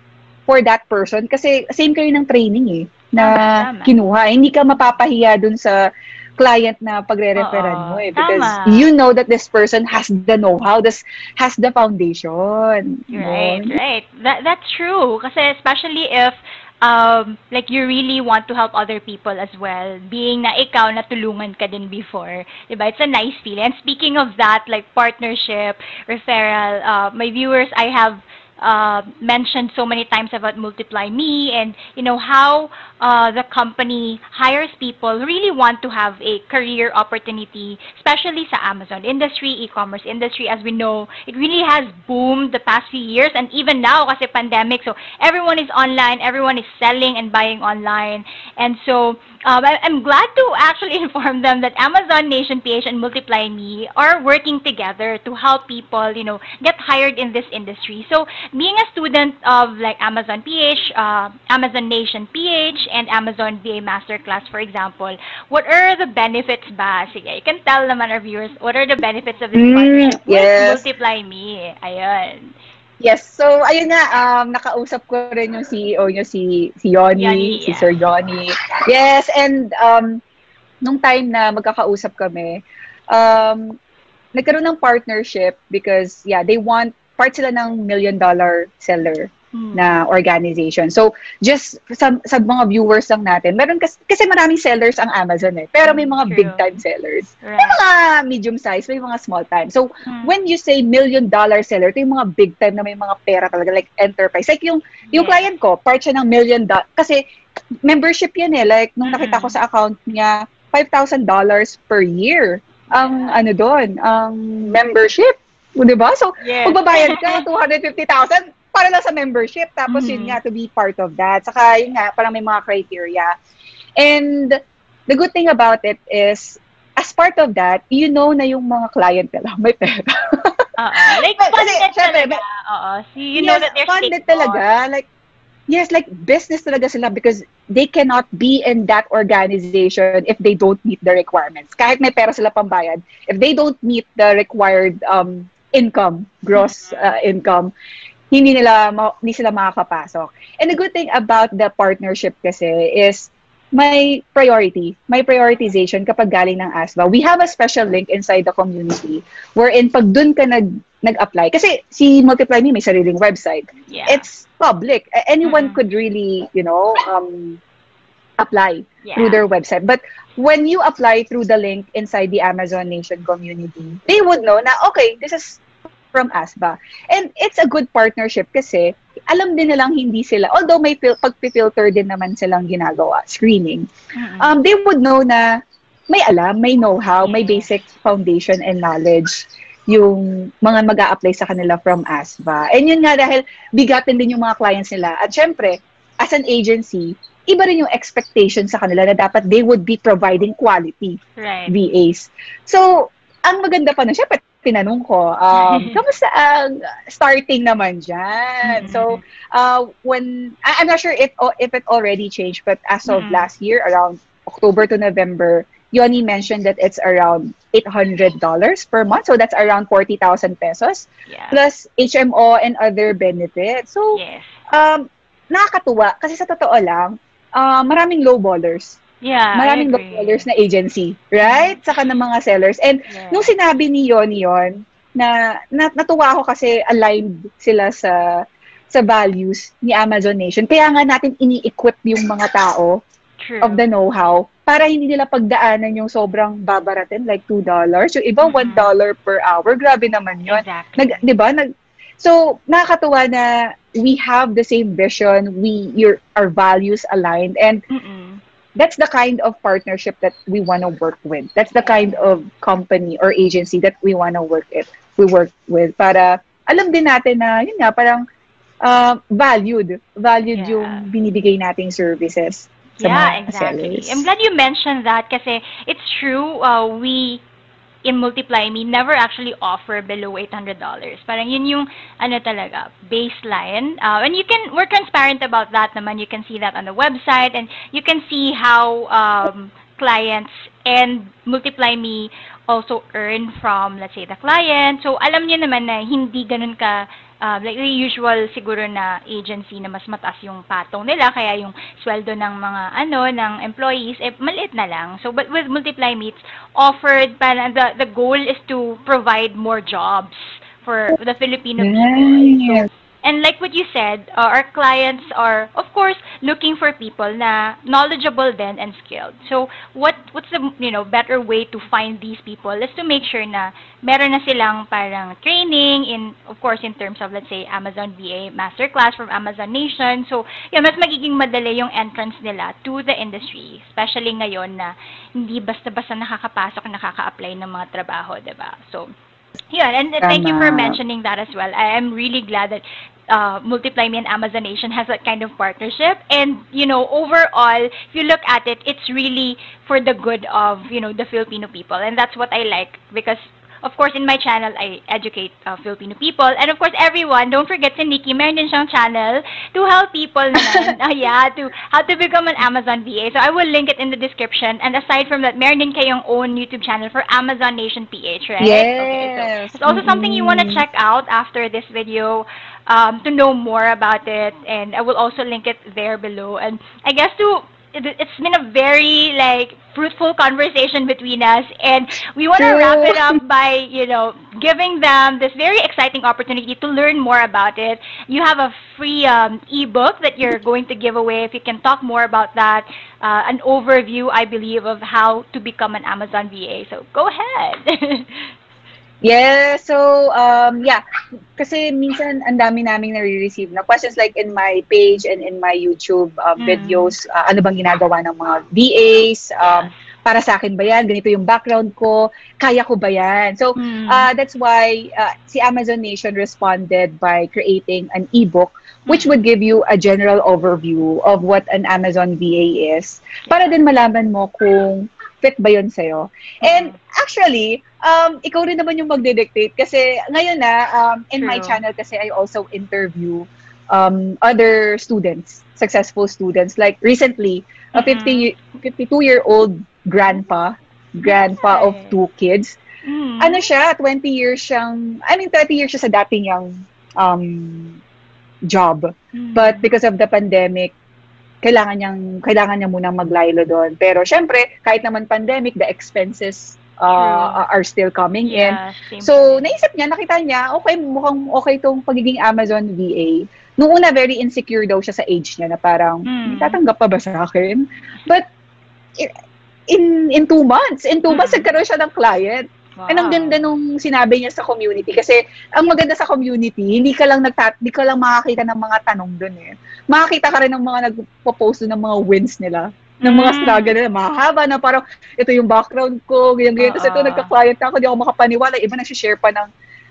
for that person kasi same kayo ng training eh na Tama, tama. kinuha. Hindi ka mapapahiya dun sa client na pagre-referan mo eh because tama. you know that this person has the know-how, this has the foundation. Right, Yun. right. That that's true. Kasi especially if um like you really want to help other people as well. Being na ikaw natulungan ka din before. Diba? It's a nice feeling. And speaking of that, like partnership, referral, uh, my viewers, I have uh, mentioned so many times about Multiply Me and you know how uh, the company hires people really want to have a career opportunity, especially sa Amazon industry, e-commerce industry. As we know, it really has boomed the past few years and even now kasi pandemic, so everyone is online, everyone is selling and buying online, and so um, I- I'm glad to actually [laughs] inform them that Amazon Nation PH and Multiply Me are working together to help people, you know, get hired in this industry. So, being a student of like Amazon PH, uh, Amazon Nation PH, and Amazon VA Masterclass, for example, what are the benefits ba? Sige, you can tell naman our viewers, what are the benefits of this Mm, partnership with yes. Multiply Me? Ayun. Yes. So, ayun nga, um, nakausap ko rin yung CEO nyo, si, si Yoni, Yoni, si yeah. Sir Yoni. Yes, and um, nung time na magkakausap kami, um, nagkaroon ng partnership because, yeah, they want, part sila ng million dollar seller Hmm. na organization. So, just sa, sa mga viewers lang natin, meron kasi, kasi maraming sellers ang Amazon eh. Pero may mga True. big time sellers. Right. May mga medium size, may mga small time. So, Hmm. when you say million dollar seller, ito yung mga big time na may mga pera talaga, like enterprise. Like yung, yung Yeah. client ko, part siya ng million dollar. Kasi membership yan eh. Like, nung nakita ko sa account niya, $5,000 per year. Ang ano doon, ang membership. O, Diba? So, Yes. magbabayad ka [laughs] 250,000 para lang sa membership. Tapos yun Mhm. nga, to be part of that. Saka yun nga, parang may mga criteria. And the good thing about it is, as part of that, you know na yung mga client nila [laughs] may pera. Oo. Like, Kasi, funded syempre, talaga. Oo. So, you know that they're funded talaga. Like, yes, like business talaga sila because they cannot be in that organization if they don't meet the requirements. Kahit may pera sila pambayad, if they don't meet the required um, income, gross uh, income, hindi nila ma- hindi sila makakapasok. And the good thing about the partnership kasi is may priority, may prioritization kapag galing ng ASBA. We have a special link inside the community wherein pag dun ka nag, nag-apply, kasi si Multiply Me may sariling website. Yeah. It's public. Anyone Mhm. could really, you know, um, apply yeah. through their website. But when you apply through the link inside the Amazon Nation community, they would know na, okay, this is from ASBA. And it's a good partnership kasi alam din nilang hindi sila, although may fil- pag-filter din naman silang ginagawa, screening, um, they would know na may alam, may know-how, may basic foundation and knowledge yung mga mag apply sa kanila from ASBA. And yun nga dahil bigatin din yung mga clients nila. At syempre, as an agency, iba rin yung expectation sa kanila na dapat they would be providing quality right. VAs. So, ang maganda pa na, syempre, tinanong ko, um, [laughs] kamusta ang starting naman dyan? So, uh, when, I- I'm not sure if, if it already changed, but as of Mhm. last year, around October to November, Yoni mentioned that it's around $800 per month. So, that's around 40,000 pesos yeah. plus HMO and other benefits. So, yes. um, nakakatuwa kasi sa totoo lang, uh, maraming low ballers. Yeah. Maraming ballers na agency, right? Saka ng mga sellers. And Yeah. nung sinabi ni Yoni yon na, na natuwa ako kasi aligned sila sa sa values ni Amazon Nation. Kaya nga natin ini-equip yung mga tao True. of the know-how para hindi nila pagdaanan yung sobrang babaratin like $2. Yung iba Mhm. $1 per hour. Grabe naman yun. Exactly. Nag, 'di ba? Nag So, nakakatuwa na we have the same vision, we your our values aligned and Mm-mm. That's the kind of partnership that we want to work with. That's the kind of company or agency that we want to work it. We work with para alam din natin na yun nga parang uh, valued. Valued Yeah. yung binibigay nating services yeah, exactly. sellers. I'm glad you mentioned that kasi it's true. Uh, we in Multiply Me never actually offer below $800. Parang yun yung ano talaga, baseline. Uh, and you can, we're transparent about that naman. You can see that on the website and you can see how um, clients and Multiply Me also earn from, let's say, the client. So, alam niyo naman na hindi ganun ka uh, like the usual siguro na agency na mas mataas yung patong nila kaya yung sweldo ng mga ano ng employees eh maliit na lang. So but with Multiply Meets offered parang the the goal is to provide more jobs for the Filipino people. Yes. And like what you said, uh, our clients are, of course, looking for people na knowledgeable then and skilled. So, what what's the you know better way to find these people is to make sure na meron na silang parang training in, of course, in terms of let's say Amazon VA Masterclass from Amazon Nation. So, yeah, mas magiging madali yung entrance nila to the industry, especially ngayon na hindi basta-basta nakakapasok, nakaka-apply ng mga trabaho, 'di ba? So, yeah, and thank you for Tama. mentioning that as well. I am really glad that uh, Multiply Me and Amazon Nation has that kind of partnership. And, you know, overall, if you look at it, it's really for the good of, you know, the Filipino people. And that's what I like because, of course, in my channel, I educate uh, Filipino people. And, of course, everyone, don't forget si Nikki, meron din siyang channel to help people naman, [laughs] uh, yeah, to how to become an Amazon VA. So I will link it in the description. And aside from that, meron din kayong own YouTube channel for Amazon Nation PH, right? Okay, so Yes. it's also something you want to Mhm. check out after this video um, to know more about it, and I will also link it there below. And I guess to it, it's been a very like fruitful conversation between us, and we want to wrap it up [laughs] by you know giving them this very exciting opportunity to learn more about it. You have a free um, ebook that you're going to give away. If you can talk more about that, uh, an overview, I believe, of how to become an Amazon VA. So go ahead. [laughs] Yeah, so um yeah, kasi minsan ang dami naming nare-receive na questions like in my page and in my YouTube um, Mm. videos, uh, ano bang ginagawa ng mga VAs, um, para sa akin ba yan, ganito yung background ko, kaya ko ba yan? So Hmm. uh, that's why uh, si Amazon Nation responded by creating an ebook which Mm. would give you a general overview of what an Amazon VA is para din malaman mo kung fit ba yun sa'yo. And actually, um, ikaw rin naman yung magdedictate kasi ngayon na, um, in my True. channel kasi I also interview um, other students, successful students. Like recently, a Mhm. 50, 52-year-old grandpa, grandpa of Nice. two kids, Hmm. ano siya, 20 years siyang, I mean, 30 years siya sa dating niyang um, job. Hmm. But because of the pandemic, kailangan niyang, kailangan niya munang maglaylo doon. Pero syempre, kahit naman pandemic, the expenses uh, are still coming in. yeah, same So, naisip niya, nakita niya, okay, mukhang okay tong pagiging Amazon VA. Noong una, very insecure daw siya sa age niya na parang, Mm. "May tatanggap pa ba sa akin? But, in in two months, in two Mm. months, nagkaroon siya ng client. wow. And ang ganda nung sinabi niya sa community. Kasi, ang maganda sa community, hindi ka lang nagtat hindi ka lang makakita ng mga tanong doon eh. Makakita ka rin ng mga nagpo-post ng mga wins nila ng mga Mm. struggle nila, mahaba na parang ito yung background ko, ganyan, ganyan. Tapos ito, Oo. nagka-client ako, di ako makapaniwala. Iba nag-share pa ng,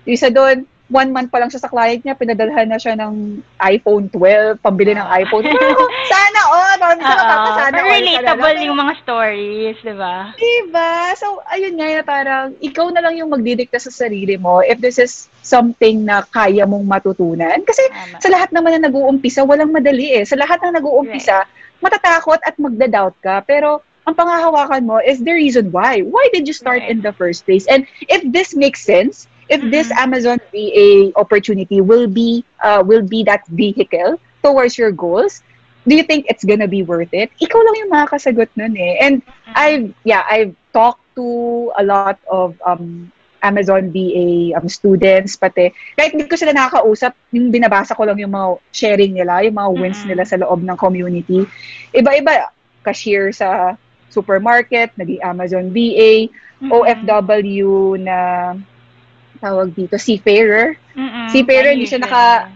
yung isa doon, one month pa lang siya sa client niya, pinadalhan na siya ng iPhone 12, pambili ng iPhone. [laughs] Sana all, Oo. napapasana Pero all na relatable yung mga stories, di ba? Diba? So, ayun nga, na parang ikaw na lang yung magdidikta sa sarili mo if this is something na kaya mong matutunan. Kasi Tama. sa lahat naman na nag-uumpisa, walang madali eh. Sa lahat ng nag-uumpisa, matatakot at magda-doubt ka. Pero ang pangahawakan mo is the reason why. Why did you start Right. in the first place? And if this makes sense, if this Mhm. Amazon VA opportunity will be uh, will be that vehicle towards your goals, do you think it's gonna be worth it? Ikaw lang yung makakasagot nun eh. And I've yeah, I've talked to a lot of um Amazon VA um, students pati kahit hindi ko sila nakakausap, yung binabasa ko lang yung mga sharing nila, yung mga wins Mhm. nila sa loob ng community. Iba-iba cashier sa supermarket, naging Amazon VA, Mm-mm. OFW na tawag dito, seafarer. Mm-mm. seafarer, hindi siya naka-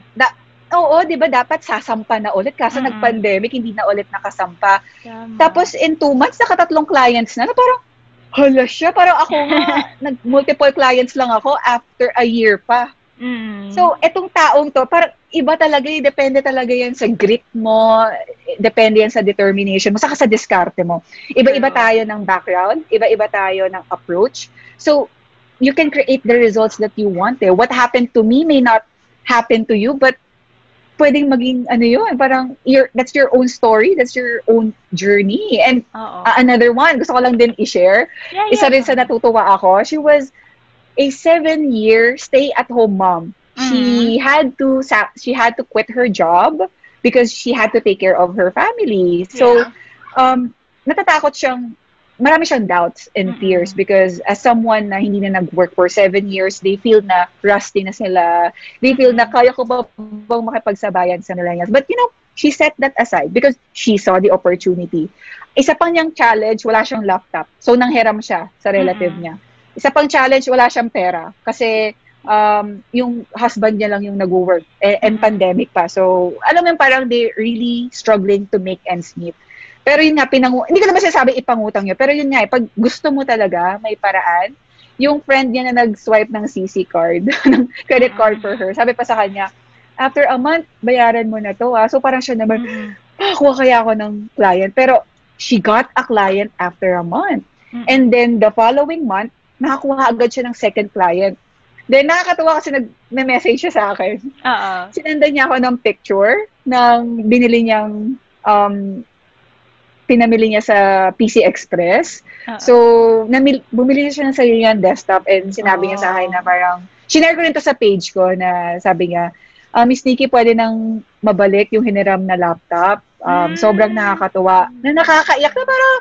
Oo, 'di ba dapat sasampa na ulit kaso Mhm. nag-pandemic hindi na ulit nakasampa. Tama. Tapos in two months, nakatatlong clients na, na parang, hala siya, parang ako nga, [laughs] nag-multiple clients lang ako after a year pa. Mm. So, etong taong to, parang iba talaga, eh, depende talaga yan sa grit mo, depende yan sa determination mo, saka sa diskarte mo. Iba-iba tayo ng background, iba-iba tayo ng approach. So, you can create the results that you want eh. What happened to me may not happen to you, but pwedeng maging ano yun, parang your, that's your own story, that's your own journey. And uh, another one, gusto ko lang din i-share, yeah, isa yeah. rin sa natutuwa ako, she was a seven-year stay-at-home mom. She had to she had to quit her job because she had to take care of her family. So, Yeah. um, natatakot siyang, marami siyang doubts and Mm-mm. fears because as someone na hindi na nag-work for seven years, they feel na rusty na sila. They feel na kaya ko ba bang makipagsabayan sa millennials? But you know, she set that aside because she saw the opportunity. Isa pang niyang challenge, wala siyang laptop. So, nanghiram siya sa relative Mm-mm. niya. Isa pang challenge, wala siyang pera. Kasi um, yung husband niya lang yung nag-work. Eh, and Mhm. pandemic pa. So, alam mo parang they really struggling to make ends meet. Pero yun nga, pinangu hindi ko naman sinasabi ipangutang yun. Pero yun nga, eh, pag gusto mo talaga, may paraan. Yung friend niya na nag-swipe ng CC card, [laughs] ng credit card for her, sabi pa sa kanya, after a month, bayaran mo na to. Ah. So parang siya naman, Mm-mm. nakakuha kaya ako ng client. Pero she got a client after a month. And then the following month, nakakuha agad siya ng second client. Then nakakatuwa kasi nag-message siya sa akin. Oo. Sinendan niya ako ng picture ng binili niyang um, pinamili niya sa PC Express. Oo. So, namil, bumili siya ng sarili niyang desktop and sinabi niya sa akin Oh. na parang, shinare ko rin to sa page ko na sabi niya, ah, Miss Nikki, pwede nang mabalik yung hiniram na laptop. Um, Mm. Sobrang nakakatuwa. Na nakakaiyak na parang,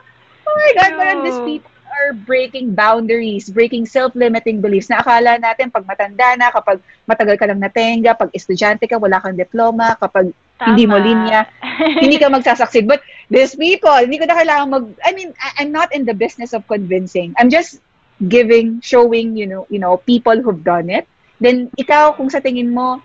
oh my God, parang these people are breaking boundaries, breaking self-limiting beliefs na akala natin pag matanda na, kapag matagal ka lang natenga, pag estudyante ka, wala kang diploma, kapag hindi mo Tama. linya, [laughs] hindi ka magsasucceed. But these people, hindi ko na kailangan mag, I mean, I, I'm not in the business of convincing. I'm just giving, showing, you know, you know, people who've done it. Then, ikaw, kung sa tingin mo,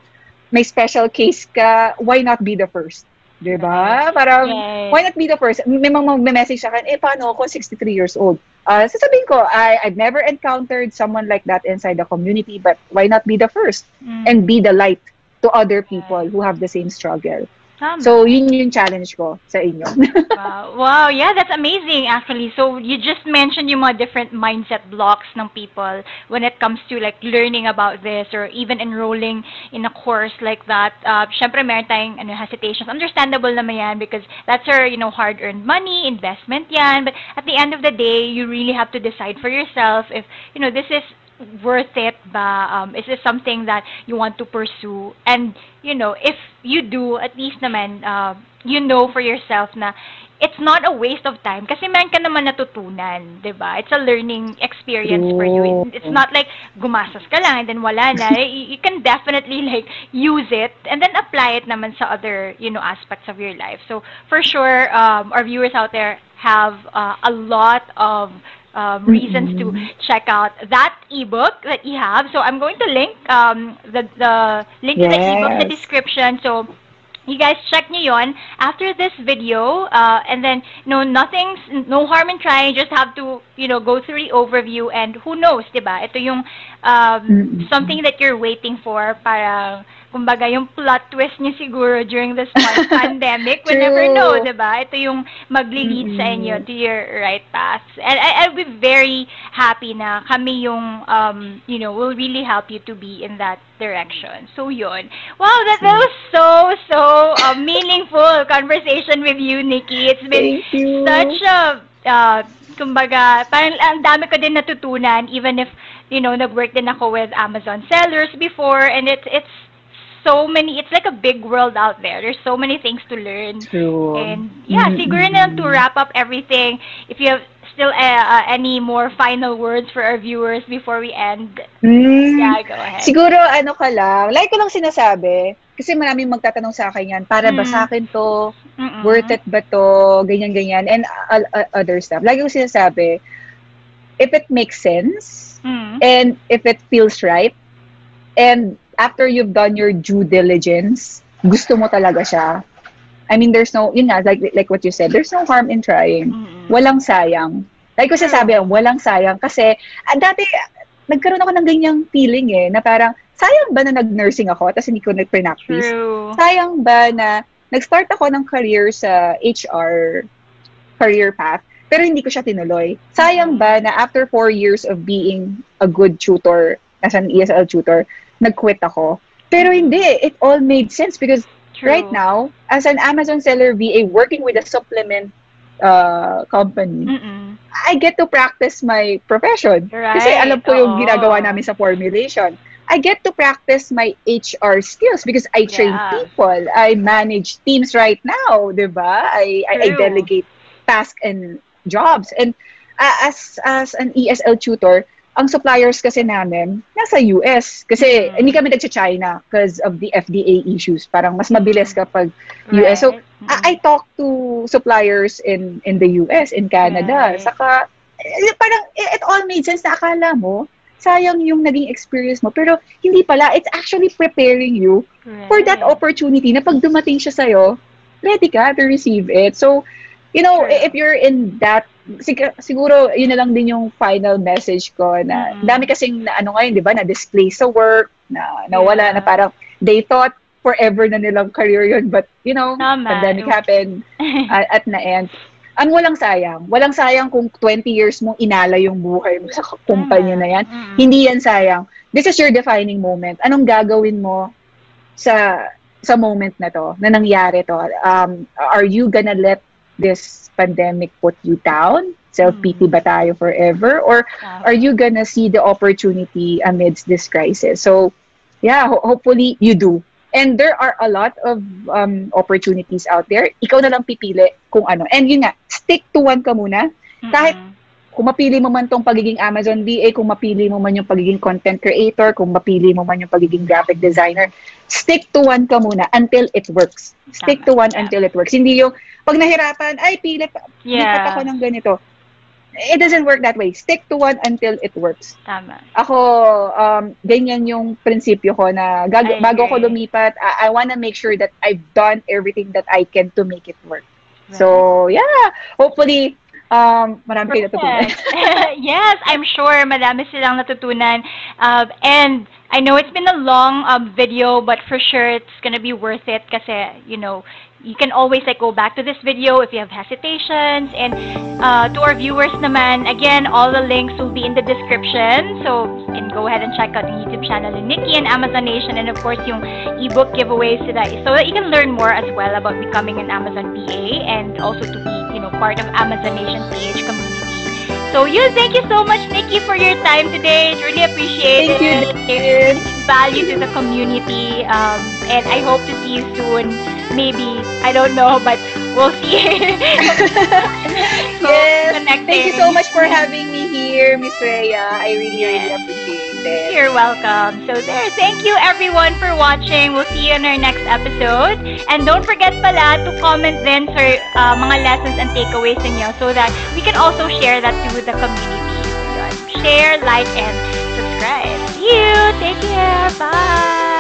may special case ka, why not be the first? Diba? Parang, Yes. why not be the first? May mga mag-message sa akin, eh, paano ako 63 years old? Uh, sasabihin ko, I, I've never encountered someone like that inside the community, but why not be the first? Mm. And be the light to other people who have the same struggle. Tama. So, yun yung challenge ko sa inyo. [laughs] Wow. wow, yeah, that's amazing actually. So you just mentioned yung mga different mindset blocks ng people when it comes to like learning about this or even enrolling in a course like that. Uh, syempre meron tayong ano, hesitations. Understandable naman yan because that's our, you know, hard-earned money, investment yan. But at the end of the day, you really have to decide for yourself if, you know, this is worth it ba? Um, is this something that you want to pursue? And, you know, if you do, at least naman, uh, you know for yourself na it's not a waste of time kasi meron ka naman natutunan, 'di ba? It's a learning experience for you. It's not like gumastos ka lang and then wala na. [laughs] you, you can definitely like use it and then apply it naman sa other, you know, aspects of your life. So, for sure, um, our viewers out there have uh, a lot of um, reasons to check out that ebook that you have. So I'm going to link um, the the link to the ebook in the description. So you guys check nyo yon after this video uh, and then no nothing's no harm in trying just have to you know go through the overview and who knows diba ito yung um, Mm-mm. something that you're waiting for para kumbaga yung plot twist niya siguro during this [laughs] pan- pandemic we never True. know diba ito yung magli-lead sa inyo to your right path. And I, I'll be very happy na kami yung um, you know will really help you to be in that direction. So yun. Wow that, that was so so uh, meaningful conversation with you Nikki. It's been such a uh, kumbaga, parang ang dami ko din natutunan even if, you know, nag-work din ako with Amazon sellers before and it's it's so many, it's like a big world out there. There's so many things to learn. True. And yeah, Mm-mm. siguro na to wrap up everything, if you have still uh, uh, any more final words for our viewers before we end, Mm. yeah, go ahead. Siguro, ano ka lang, like ko lang sinasabi, kasi maraming magtatanong sa akin yan, para ba Mm. sa akin to, Mm-mm. worth it ba to, ganyan-ganyan, and uh, uh, other stuff. Lagi ko sinasabi, if it makes sense, Mm. and if it feels right, and after you've done your due diligence, gusto mo talaga siya. I mean, there's no, yun nga, like, like what you said, there's no harm in trying. Walang sayang. Like ko sinasabi, walang sayang. Kasi, ah, dati, nagkaroon ako ng ganyang feeling eh, na parang, sayang ba na nag-nursing ako tapos hindi ko nag-practice? True. Sayang ba na nag-start ako ng career sa HR career path pero hindi ko siya tinuloy? Sayang ba na after four years of being a good tutor as an ESL tutor, nag-quit ako? Pero hindi, it all made sense because True. right now, as an Amazon seller VA working with a supplement uh, company, Mm-mm. I get to practice my profession. Right. Kasi alam ko yung ginagawa namin sa formulation. I get to practice my HR skills because I train Yeah. people. I manage teams right now, di ba? I, I, I delegate tasks and jobs. And uh, as as an ESL tutor, ang suppliers kasi namin nasa US kasi Mhm. hindi kami nagcha-China because of the FDA issues. Parang mas mabilis kapag US. So, Right. Mm-mm. I, I talk to suppliers in in the US, in Canada. Right. Saka eh, parang it, it all made sense na akala mo sayang yung naging experience mo pero hindi pala it's actually preparing you for that Right. opportunity na pag dumating siya sa'yo, ready ka to receive it. So, you know, True. if you're in that, sig- siguro yun na lang din yung final message ko na Mm-mm. dami kasing na ano ngayon, di ba, na displace sa work, na nawala, Yeah. na parang they thought forever na nilang career yun, but you know, Tama. pandemic happened [laughs] at, at na end. Ang walang sayang. Walang sayang kung 20 years mong inala yung buhay mo sa kumpanya na yan. Mm-mm. Hindi yan sayang. This is your defining moment. Anong gagawin mo sa sa moment na to, na nangyari to? Um, are you gonna let this pandemic put you down? Self-pity ba tayo forever? Or are you gonna see the opportunity amidst this crisis? So, yeah, ho- hopefully you do. And there are a lot of um, opportunities out there. Ikaw na lang pipili kung ano. And yun nga, stick to one ka muna. kahit- Mm-mm. Kung mapili mo man tong pagiging Amazon VA, kung mapili mo man yung pagiging content creator, kung mapili mo man yung pagiging graphic designer, stick to one ka muna until it works. Stick Tama, to one yeah. until it works. Hindi yung, pag nahirapan, ay, pilit, lipat ako Yeah. ng ganito. It doesn't work that way. Stick to one until it works. Tama. Ako, um, ganyan yung prinsipyo ko na gag- bago ako agree. lumipat, I, I wanna make sure that I've done everything that I can to make it work. So, yeah, hopefully, um, marami kayo natutunan. [laughs] Yes, I'm sure madami silang natutunan. Um, and I know it's been a long um, video, but for sure it's gonna be worth it kasi, you know, you can always like go back to this video if you have hesitations. And uh, to our viewers naman, again, all the links will be in the description. So you can go ahead and check out the YouTube channel ni Nikki and Amazon Nation and of course yung ebook giveaways sila so that you can learn more as well about becoming an Amazon PA and also to be, you know, part of Amazon Nation PH community. So yun, thank you so much, Nikki, for your time today. Really appreciate Thank you, it. David. Value to the community. Um, and I hope to see you soon. Maybe, I don't know, [laughs] but we'll see. so, yes. Thank you so much for having me here, Miss Rhea. I really, really appreciate it. You're welcome. So there, thank you everyone for watching. We'll see you in our next episode. And don't forget pala to comment then for uh, mga lessons and takeaways ninyo so that we can also share that to with the community. Share, like, and subscribe. See you. Take care. Bye.